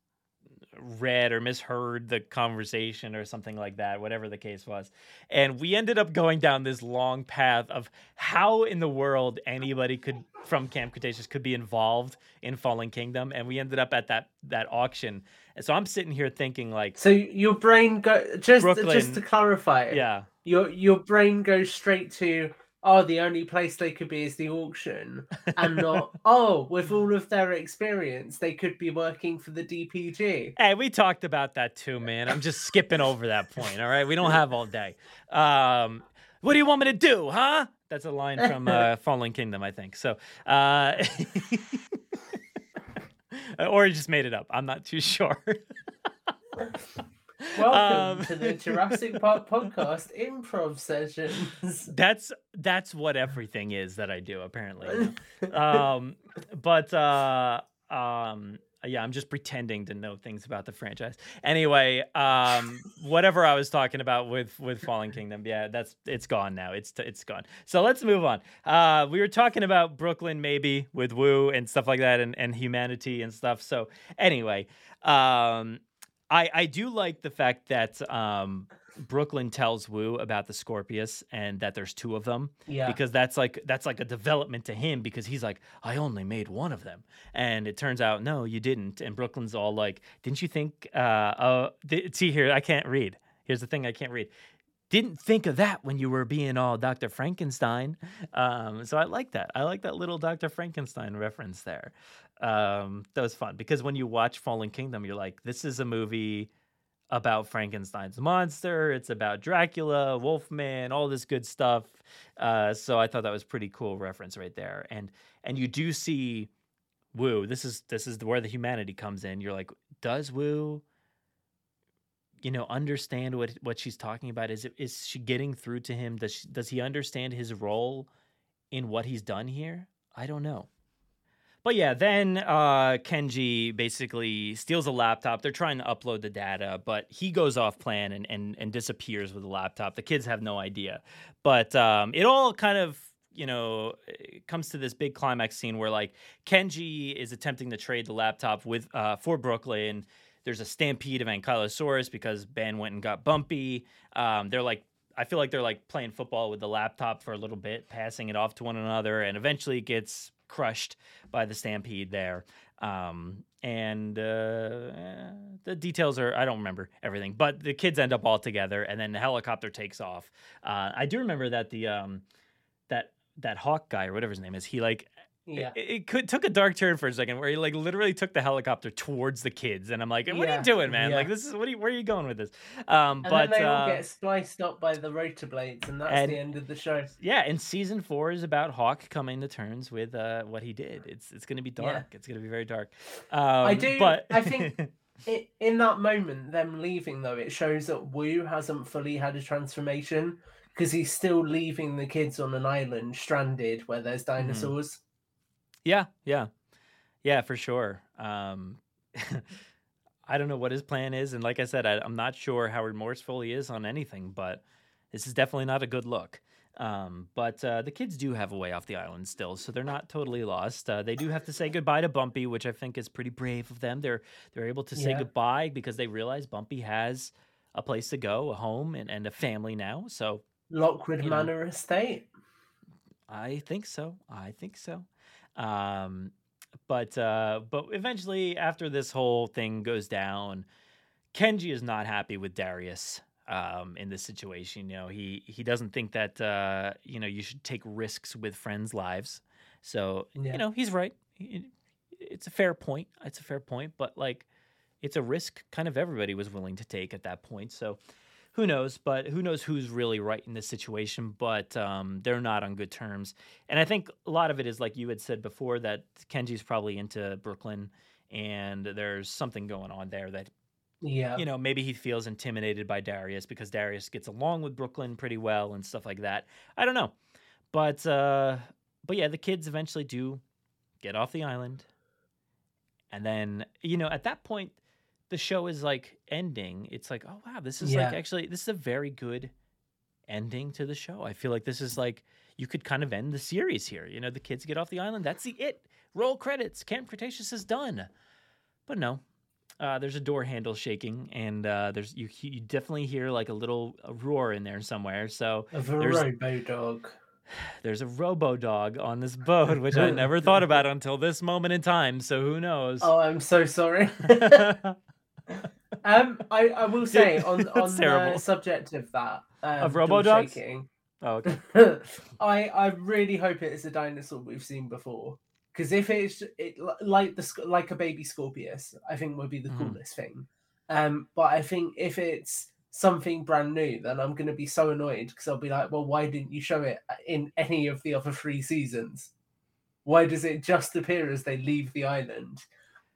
A: misread or misheard the conversation or something like that, whatever the case was. And we ended up going down this long path of how in the world anybody could from Camp Cretaceous could be involved in Fallen Kingdom. And we ended up at that that auction. And so I'm sitting here thinking like
H: So your brain go just
A: Brooklyn-
H: just to clarify.
A: Yeah.
H: Your your brain goes straight to oh the only place they could be is the auction and not oh with all of their experience they could be working for the DPG.
A: Hey, we talked about that too, man. I'm just skipping over that point. All right, we don't have all day. Um, what do you want me to do, huh? That's a line from uh, Fallen Kingdom, I think. So, uh, or he just made it up. I'm not too sure.
H: Welcome
A: Um,
H: to the Jurassic Park podcast improv sessions.
A: that's that's what everything is that I do apparently. um, but uh, um, yeah, I'm just pretending to know things about the franchise. Anyway, um, whatever I was talking about with with Fallen Kingdom, yeah, that's it's gone now. It's it's gone. So let's move on. Uh, we were talking about Brooklyn maybe with Wu and stuff like that, and and humanity and stuff. So anyway, um, I I do like the fact that um, Brooklyn tells Wu about the Scorpios and that there's two of them.
H: Yeah.
A: Because that's like that's like a development to him because he's like, I only made one of them. And it turns out, no, you didn't. And Brooklyn's all like, Didn't you think uh uh th- see here, I can't read. Here's the thing I can't read. Didn't think of that when you were being all Dr. Frankenstein. Um, so I like that. I like that little Dr. Frankenstein reference there. Um, that was fun because when you watch Fallen Kingdom, you're like, this is a movie about Frankenstein's monster. It's about Dracula, Wolfman, all this good stuff. Uh, so I thought that was pretty cool reference right there. And and you do see Wu. This is this is where the humanity comes in. You're like, does Wu, you know, understand what what she's talking about? Is is she getting through to him? Does she, does he understand his role in what he's done here? I don't know. But yeah, then uh, Kenji basically steals a laptop. They're trying to upload the data, but he goes off plan and, and, and disappears with the laptop. The kids have no idea. But um, it all kind of, you know, comes to this big climax scene where like Kenji is attempting to trade the laptop with uh, for Brooklyn. There's a stampede of Ankylosaurus because Ben went and got bumpy. Um, they're like I feel like they're like playing football with the laptop for a little bit, passing it off to one another, and eventually it gets crushed by the stampede there. Um, and uh, eh, the details are I don't remember everything, but the kids end up all together, and then the helicopter takes off. Uh, I do remember that the um, that that hawk guy or whatever his name is, he like
H: Yeah.
A: it, it could took a dark turn for a second where he like literally took the helicopter towards the kids, and I'm like, what are you doing, man?
H: yeah.
A: Like this is what are you, where are you going with this? Um,
H: And
A: but
H: then they all
A: uh,
H: get spliced up by the rotor blades, and that's
A: and-
H: the end of the show.
A: yeah, and season four is about Hawk coming to terms with uh, what he did. It's it's going to be
H: Yeah.
A: dark. It's going to be very dark. Um,
H: I do.
A: but
H: I think i in that moment, them leaving though, it shows that Wu hasn't fully had a transformation because he's still leaving the kids on an island stranded where there's
A: Mm-hmm.
H: dinosaurs.
A: Yeah, yeah, yeah, for sure. Um, I don't know what his plan is, and like I said, I, I'm not sure how remorseful he is on anything. But this is definitely not a good look. Um, but uh, the kids do have a way off the island still, so they're not totally lost. Uh, they do have to say goodbye to Bumpy, which I think is pretty brave of them. They're they're able to say
H: Yeah.
A: goodbye because they realize Bumpy has a place to go, a home, and, and a family now. So
H: Lockwood
A: You know.
H: Manor Estate.
A: I think so. I think so. Um, but uh, but eventually, after this whole thing goes down, Kenji is not happy with Darius um, in this situation. You know, he he doesn't think that uh, you know you should take risks with friends' lives. So
H: Yeah.
A: you know, he's right. It's a fair point. It's a fair point, but like, it's a risk kind of everybody was willing to take at that point. So who knows? But who knows who's really right in this situation? But um, they're not on good terms, and I think a lot of it is like you had said before that Kenji's probably into Brooklyn, and there's something going on there that
H: Yeah.
A: you know maybe he feels intimidated by Darius because Darius gets along with Brooklyn pretty well and stuff like that. I don't know, but uh, but yeah, the kids eventually do get off the island, and then you know at that point the show is like ending. It's like oh wow, this is like actually this is a very good ending to the show. I feel like this is like you could kind of end the series here. You know, the kids get off the island. That's the it. Roll credits. Camp Cretaceous is done. But no, uh, there's a door handle shaking, and uh, there's you you definitely hear like a little a roar in there somewhere. So
H: A robo dog.
A: there's a robo dog on this boat, which I never thought about until this moment in time. So who knows?
H: Oh, I'm so sorry. um, I, I will say on on the subject of that um,
A: Of
H: door
A: robo-dogs?
H: shaking,
A: Oh, okay.
H: I I really hope it is a dinosaur we've seen before. Because if it's it like the like a baby Scorpios, I think would be the
A: Mhm.
H: coolest thing. Um, but I think if it's something brand new, then I'm going to be so annoyed because I'll be like, well, why didn't you show it in any of the other three seasons? Why does it just appear as they leave the island?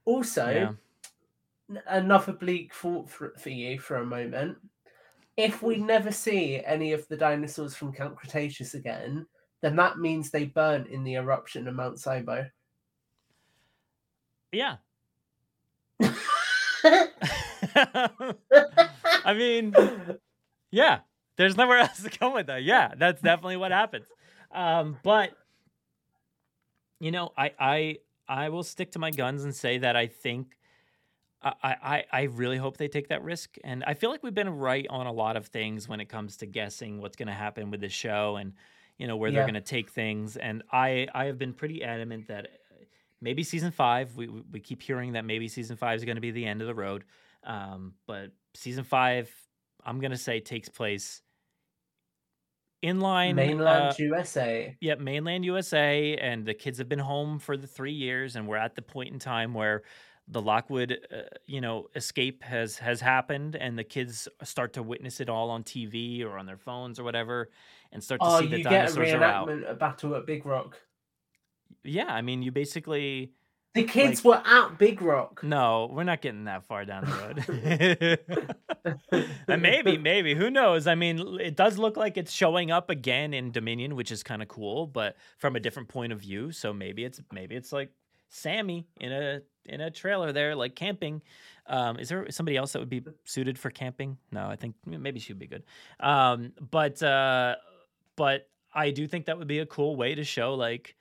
H: Also,
A: Yeah.
H: Another bleak thought for, for you for a moment. If we never see any of the dinosaurs from Camp Cretaceous again, then that means they burnt in the eruption of Mount Sibo.
A: Yeah. I mean, yeah. There's nowhere else to go with that. Yeah, that's definitely what happens. Um, but you know, I I I will stick to my guns and say that I think I, I I really hope they take that risk. And I feel like we've been right on a lot of things when it comes to guessing what's going to happen with the show and you know where they're going to take things. And I I have been pretty adamant that maybe season five. We we keep hearing that maybe season five is going to be the end of the road. Um, but season five, I'm going to say takes place in line
H: Mainland
A: uh,
H: USA.
A: Yep, mainland USA, and the kids have been home for the three years, and we're at the point in time where the Lockwood, uh, you know, escape has has happened, and the kids start to witness it all on TV or on their phones or whatever, and start to
H: Oh,
A: see the
H: you get a
A: dinosaurs are out.
H: reenactment of Battle at Big Rock.
A: Yeah, I mean, you basically
H: The kids were at Big Rock.
A: no, we're not getting that far down the road. and maybe, maybe, who knows? I mean, it does look like it's showing up again in Dominion, which is kind of cool, but from a different point of view. So maybe it's maybe it's like Sammy in a in a trailer there, like camping. Um, is there somebody else that would be suited for camping? No, I think maybe she'd be good. Um, but uh, but I do think that would be a cool way to show like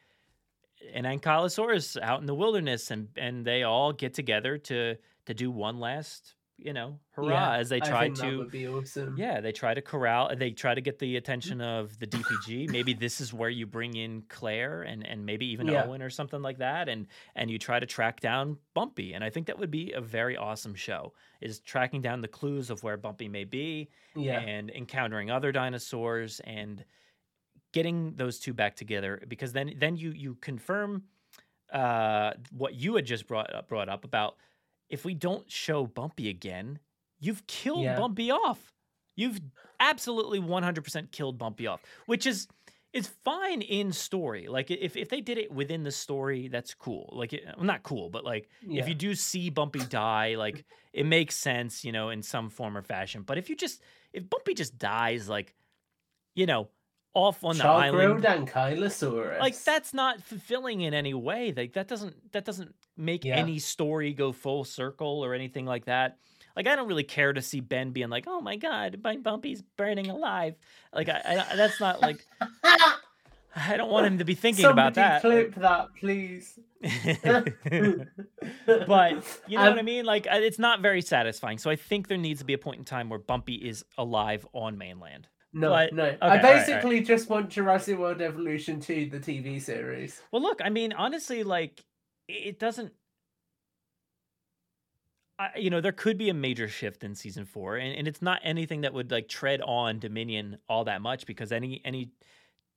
A: an ankylosaurus out in the wilderness and and they all get together to to do one last you know hurrah
H: Yeah,
A: as they try to
H: awesome.
A: yeah they try to corral they try to get the attention of the dpg maybe this is where you bring in claire and and maybe even
H: Yeah.
A: owen or something like that and and you try to track down bumpy and i think that would be a very awesome show is tracking down the clues of where bumpy may be
H: Yeah.
A: and encountering other dinosaurs and getting those two back together because then then you you confirm uh what you had just brought up, brought up about if we don't show Bumpy again, you've killed
H: Yeah.
A: Bumpy off. You've absolutely 100% killed Bumpy off, which is is fine in story. Like if if they did it within the story, that's cool. Like it, well, not cool, but like
H: Yeah.
A: if you do see Bumpy die, like it makes sense, you know, in some form or fashion. But if you just if Bumpy just dies, like you know, off on the island, like that's not fulfilling in any way like that doesn't that doesn't make
H: Yeah.
A: any story go full circle or anything like that like i don't really care to see ben being like oh my god my bumpy's burning alive like i, I that's not like i don't want him to be thinking
H: Somebody
A: about that
H: clip that, please.
A: but you know what i
H: Um,
A: mean like it's not very satisfying so i think there needs to be a point in time where bumpy is alive on mainland
H: No,
A: But-
H: no.
A: okay,
H: I
A: all right, all right.
H: basically just want Jurassic World Evolution 2, the TV series.
A: Well, look, I mean, honestly, like it doesn't. I, you know, there could be a major shift in season four, and, and it's not anything that would like tread on Dominion all that much because any any,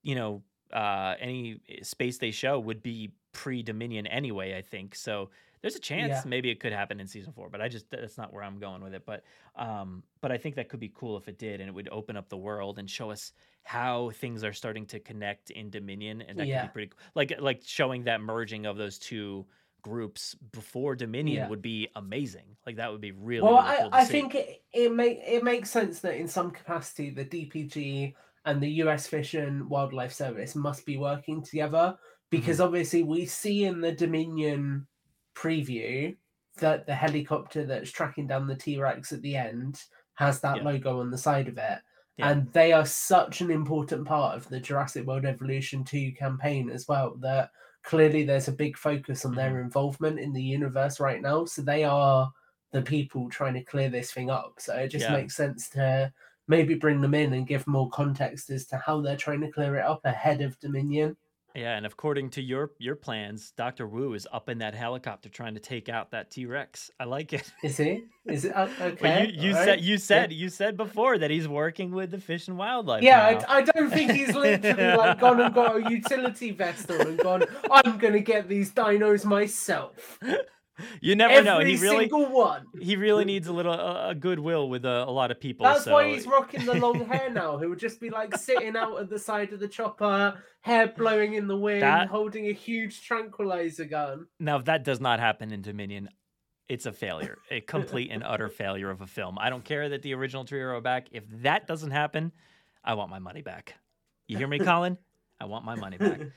A: you know, uh, any space they show would be pre Dominion anyway. I think so. There's a chance
H: Yeah.
A: maybe it could happen in season four, but I just that's not where I'm going with it. But um, but I think that could be cool if it did, and it would open up the world and show us how things are starting to connect in Dominion, and that could
H: Yeah.
A: be pretty cool. like like showing that merging of those two groups before Dominion
H: Yeah.
A: would be amazing. Like that would be really,
H: well,
A: really cool
H: I, I think it, it make it makes sense that in some capacity the DPG and the US Fish and Wildlife Service must be working together because
A: Mm-hmm.
H: obviously we see in the Dominion preview that the helicopter that's tracking down the T Rex at the end has that
A: Yeah.
H: logo on the side of it.
A: Yeah.
H: And they are such an important part of the Jurassic World Evolution 2 campaign as well that clearly there's a big focus on their mm. involvement in the universe right now. So they are the people trying to clear this thing up. So it just
A: Yeah.
H: makes sense to maybe bring them in and give more context as to how they're trying to clear it up ahead of Dominion.
A: Yeah, and according to your your plans, Doctor Wu is up in that helicopter trying to take out that T Rex. I like it.
H: Is he? Is it uh, okay?
A: But you, you said
H: right,
A: you
H: yeah.
A: said you said before that he's working with the Fish and Wildlife.
H: Yeah. I, I don't think he's literally like gone and got a utility vest on and gone. I'm gonna get these dinos myself.
A: you never
H: Every
A: know. He really
H: single one.
A: he really needs a little uh, a goodwill with a, a lot of people.
H: That's
A: so
H: why he's rocking the long hair now. He would just be like sitting out at the side of the chopper, hair blowing in the wind,
A: That-
H: holding a huge tranquilizer gun.
A: now if that does not happen in Dominion, it's a failure, a complete and utter failure of a film. I don't care that the original trio are back. If that doesn't happen, I want my money back. You hear me, Colin? I want my money back.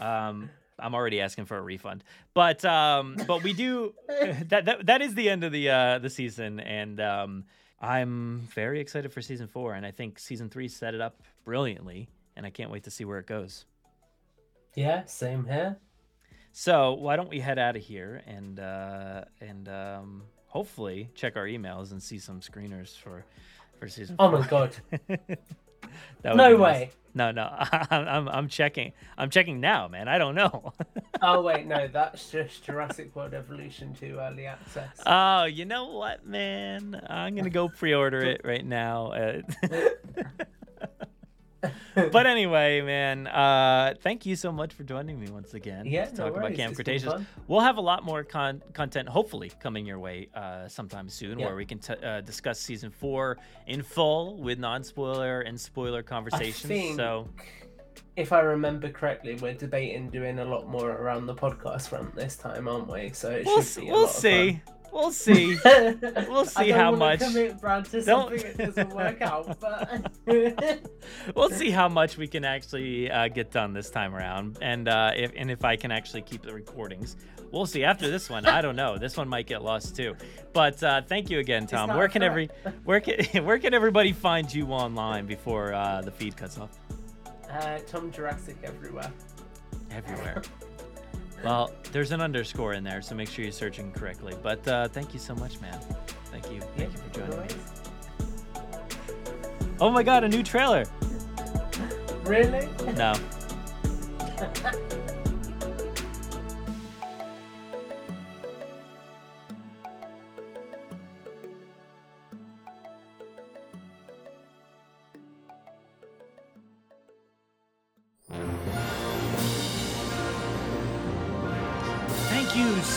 A: Um, I'm already asking for a refund, but um, but we do that, that that is the end of the uh, the season, and um, I'm very excited for season four, and I think season three set it up brilliantly, and I can't wait to see where it goes.
H: Yeah, same here.
A: So why don't we head out of here and uh, and um, hopefully check our emails and see some screeners for for season.
H: Oh my god. No
A: be nice.
H: way.
A: No, no, I'm, I'm I'm checking. I'm checking now, man. I don't know.
H: Oh wait, no, that's just Jurassic World Evolution 2 early access.
A: oh, you know what, man? I'm gonna go pre-order it right now. Uh, But anyway, man, uh, thank you so much for joining me once again
H: Yeah,
A: to
H: no
A: talk about
H: worries.
A: Camp
H: It's
A: Cretaceous. We'll have a lot more con- content, hopefully, coming your way uh, sometime soon,
H: Yeah.
A: where we can t- uh, discuss season four in full with non-spoiler and spoiler
H: I
A: conversations.
H: think,
A: So
H: if I remember correctly, we're debating doing a lot more around the podcast front this time, aren't we? So it
A: we'll,
H: should be a
A: we'll see.
H: fun.
A: We'll see. We'll see
H: don't
A: how much.
H: Commit Brad to
A: Don't-
H: something that doesn't work out, but
A: we'll see how much we can actually uh, get done this time around, and uh, if and if I can actually keep the recordings. We'll see after this one. I don't know. This one might get lost too. But uh, thank you again, Tom. Where can every where can where can everybody find you online before uh, the feed cuts off?
H: uh, Tom Jurassic everywhere.
A: Everywhere. Well, there's an underscore in there, so make sure you're searching correctly. But uh, thank you so much, man. Thank you. Thank you for joining me. Oh my god, a new trailer.
H: Really?
A: No.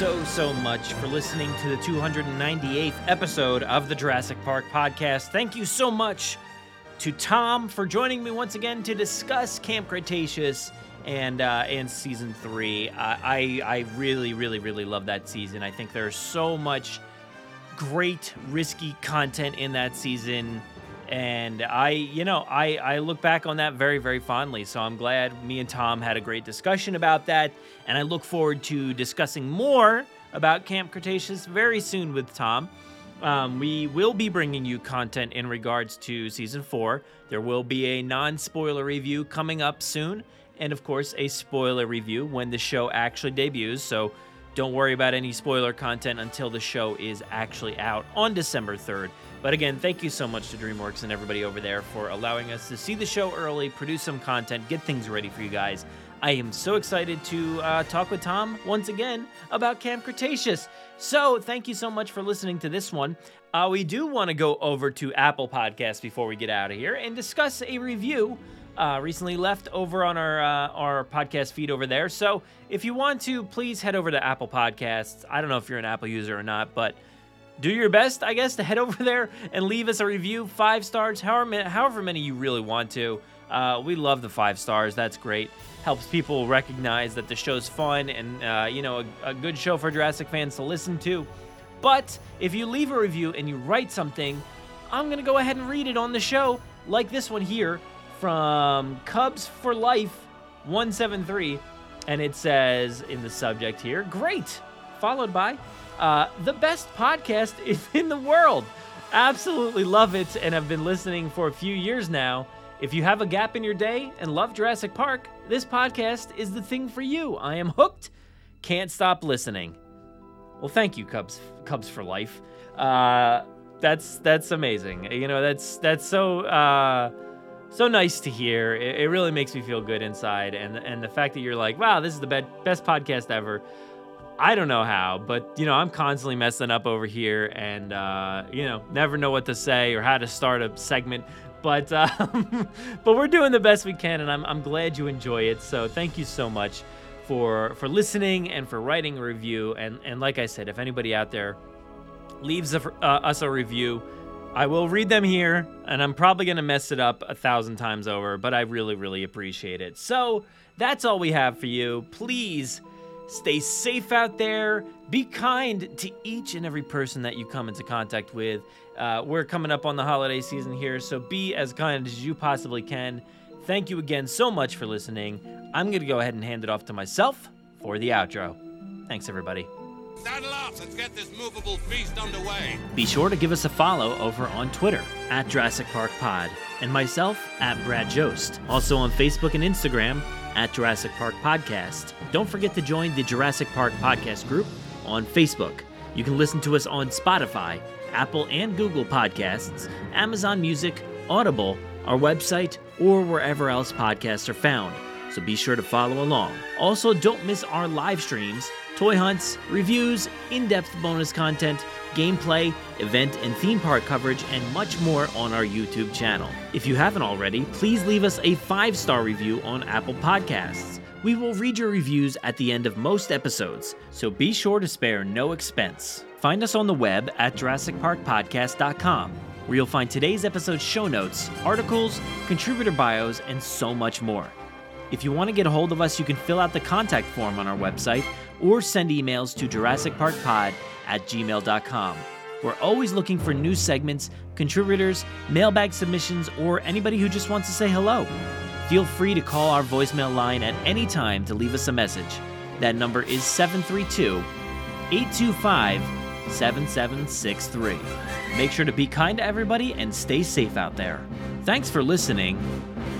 A: so, so much for listening to the 298th episode of the Jurassic Park podcast. Thank you so much to Tom for joining me once again to discuss Camp Cretaceous and uh, and season three. I, I I really, really, really love that season. I think there's so much great risky content in that season and i you know i i look back on that very very fondly. So i'm glad me and tom had a great discussion about that. And i look forward to discussing more about camp cretaceous very soon with tom. Um, we will be bringing you content in regards to season four. There will be a non-spoiler review coming up soon. And of course a spoiler review when the show actually debuts. So don't worry about any spoiler content until the show is actually out on December 3rd. But again, thank you so much to DreamWorks and everybody over there for allowing us to see the show early, produce some content, get things ready for you guys. I am so excited to uh, talk with Tom once again about Camp Cretaceous. So, thank you so much for listening to this one. Uh, we do want to go over to Apple Podcasts before we get out of here and discuss a review uh, recently left over on our uh, our podcast feed over there. So if you want to, please head over to Apple Podcasts. I don't know if you're an Apple user or not, but do your best, I guess, to head over there and leave us a review, five stars, however many, however many you really want to. Uh, we love the five stars. That's great. Helps people recognize that the show's fun and uh, you know a, a good show for Jurassic fans to listen to. But if you leave a review and you write something, I'm gonna go ahead and read it on the show, like this one here from Cubs for Life 173. And it says in the subject here, great, followed by uh, the best podcast in the world. Absolutely love it and have been listening for a few years now. If you have a gap in your day and love Jurassic Park, this podcast is the thing for you. I am hooked. Can't stop listening. Well, thank you, Cubs Cubs for life. Uh, that's that's amazing. You know, that's that's so uh, so nice to hear. It, it, really makes me feel good inside, and and the fact that you're like, wow, this is the be- best podcast ever. I don't know how, but you know, I'm constantly messing up over here, and uh, you know, never know what to say or how to start a segment. But um, but we're doing the best we can, and I'm I'm glad you enjoy it. So thank you so much for for listening and for writing a review. And and like I said, if anybody out there leaves a, uh, us a review, I will read them here, and I'm probably gonna mess it up a thousand times over. But I really really appreciate it. So that's all we have for you. Please Stay safe out there. Be kind to each and every person that you come into contact with. Uh, we're coming up on the holiday season here, so be as kind as you possibly can. Thank you again so much for listening. I'm going to go ahead and hand it off to myself for the outro. Thanks, everybody.
I: Saddle up, let's get this movable feast underway.
A: Be sure to give us a follow over on Twitter at Jurassic Park Pod and myself at Brad Jost. Also on Facebook and Instagram at Jurassic Park Podcast. Don't forget to join the Jurassic Park Podcast group on Facebook. You can listen to us on Spotify, Apple and Google Podcasts, Amazon Music, Audible, our website, or wherever else podcasts are found. So be sure to follow along. Also, don't miss our live streams, toy hunts, reviews, in depth bonus content, gameplay, event and theme park coverage, and much more on our YouTube channel. If you haven't already, please leave us a five star review on Apple Podcasts. We will read your reviews at the end of most episodes, so be sure to spare no expense. Find us on the web at JurassicParkPodcast.com, where you'll find today's episode show notes, articles, contributor bios, and so much more. If you want to get a hold of us, you can fill out the contact form on our website or send emails to JurassicParkPod at gmail.com. We're always looking for new segments, contributors, mailbag submissions, or anybody who just wants to say hello. Feel free to call our voicemail line at any time to leave us a message. That number is 732 825 7763. Make sure to be kind to everybody and stay safe out there. Thanks for listening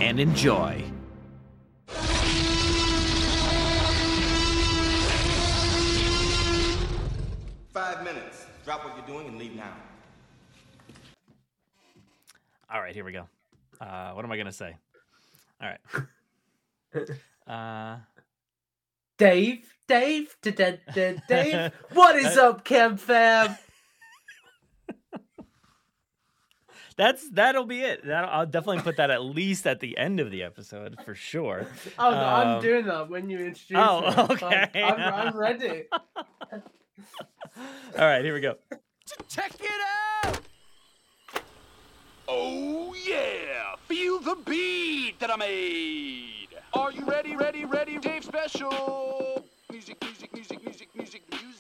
A: and enjoy.
J: Five minutes. Drop what you're doing and leave now.
A: All right, here we go. Uh, what am I going to say? All right. Uh,
H: Dave, Dave, Dave, Dave. what is up, Chem Fam?
A: That's that'll be it. That'll, I'll definitely put that at least at the end of the episode for sure.
H: Oh, um, I'm doing that when you introduce.
A: Oh,
H: me.
A: okay.
H: I'm, I'm, I'm ready.
A: All right, here we go.
I: Check it out! Oh yeah! Feel the beat that I made! Are you ready, ready, ready? Dave Special! Music, music, music, music, music, music.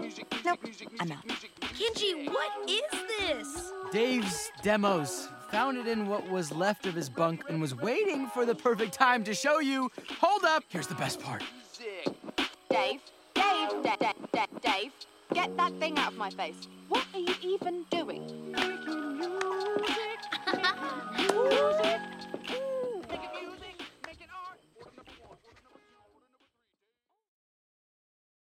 I: Music, music,
C: nope.
I: music, music,
C: out.
I: music, music.
C: Kenji, what is this?
B: Dave's demos. Found it in what was left of his bunk and was waiting for the perfect time to show you. Hold up! Here's the best part.
K: Dave, Dave, Dave, Dave, Dave, get that thing out of my face. What are you even doing? Making music. Making music.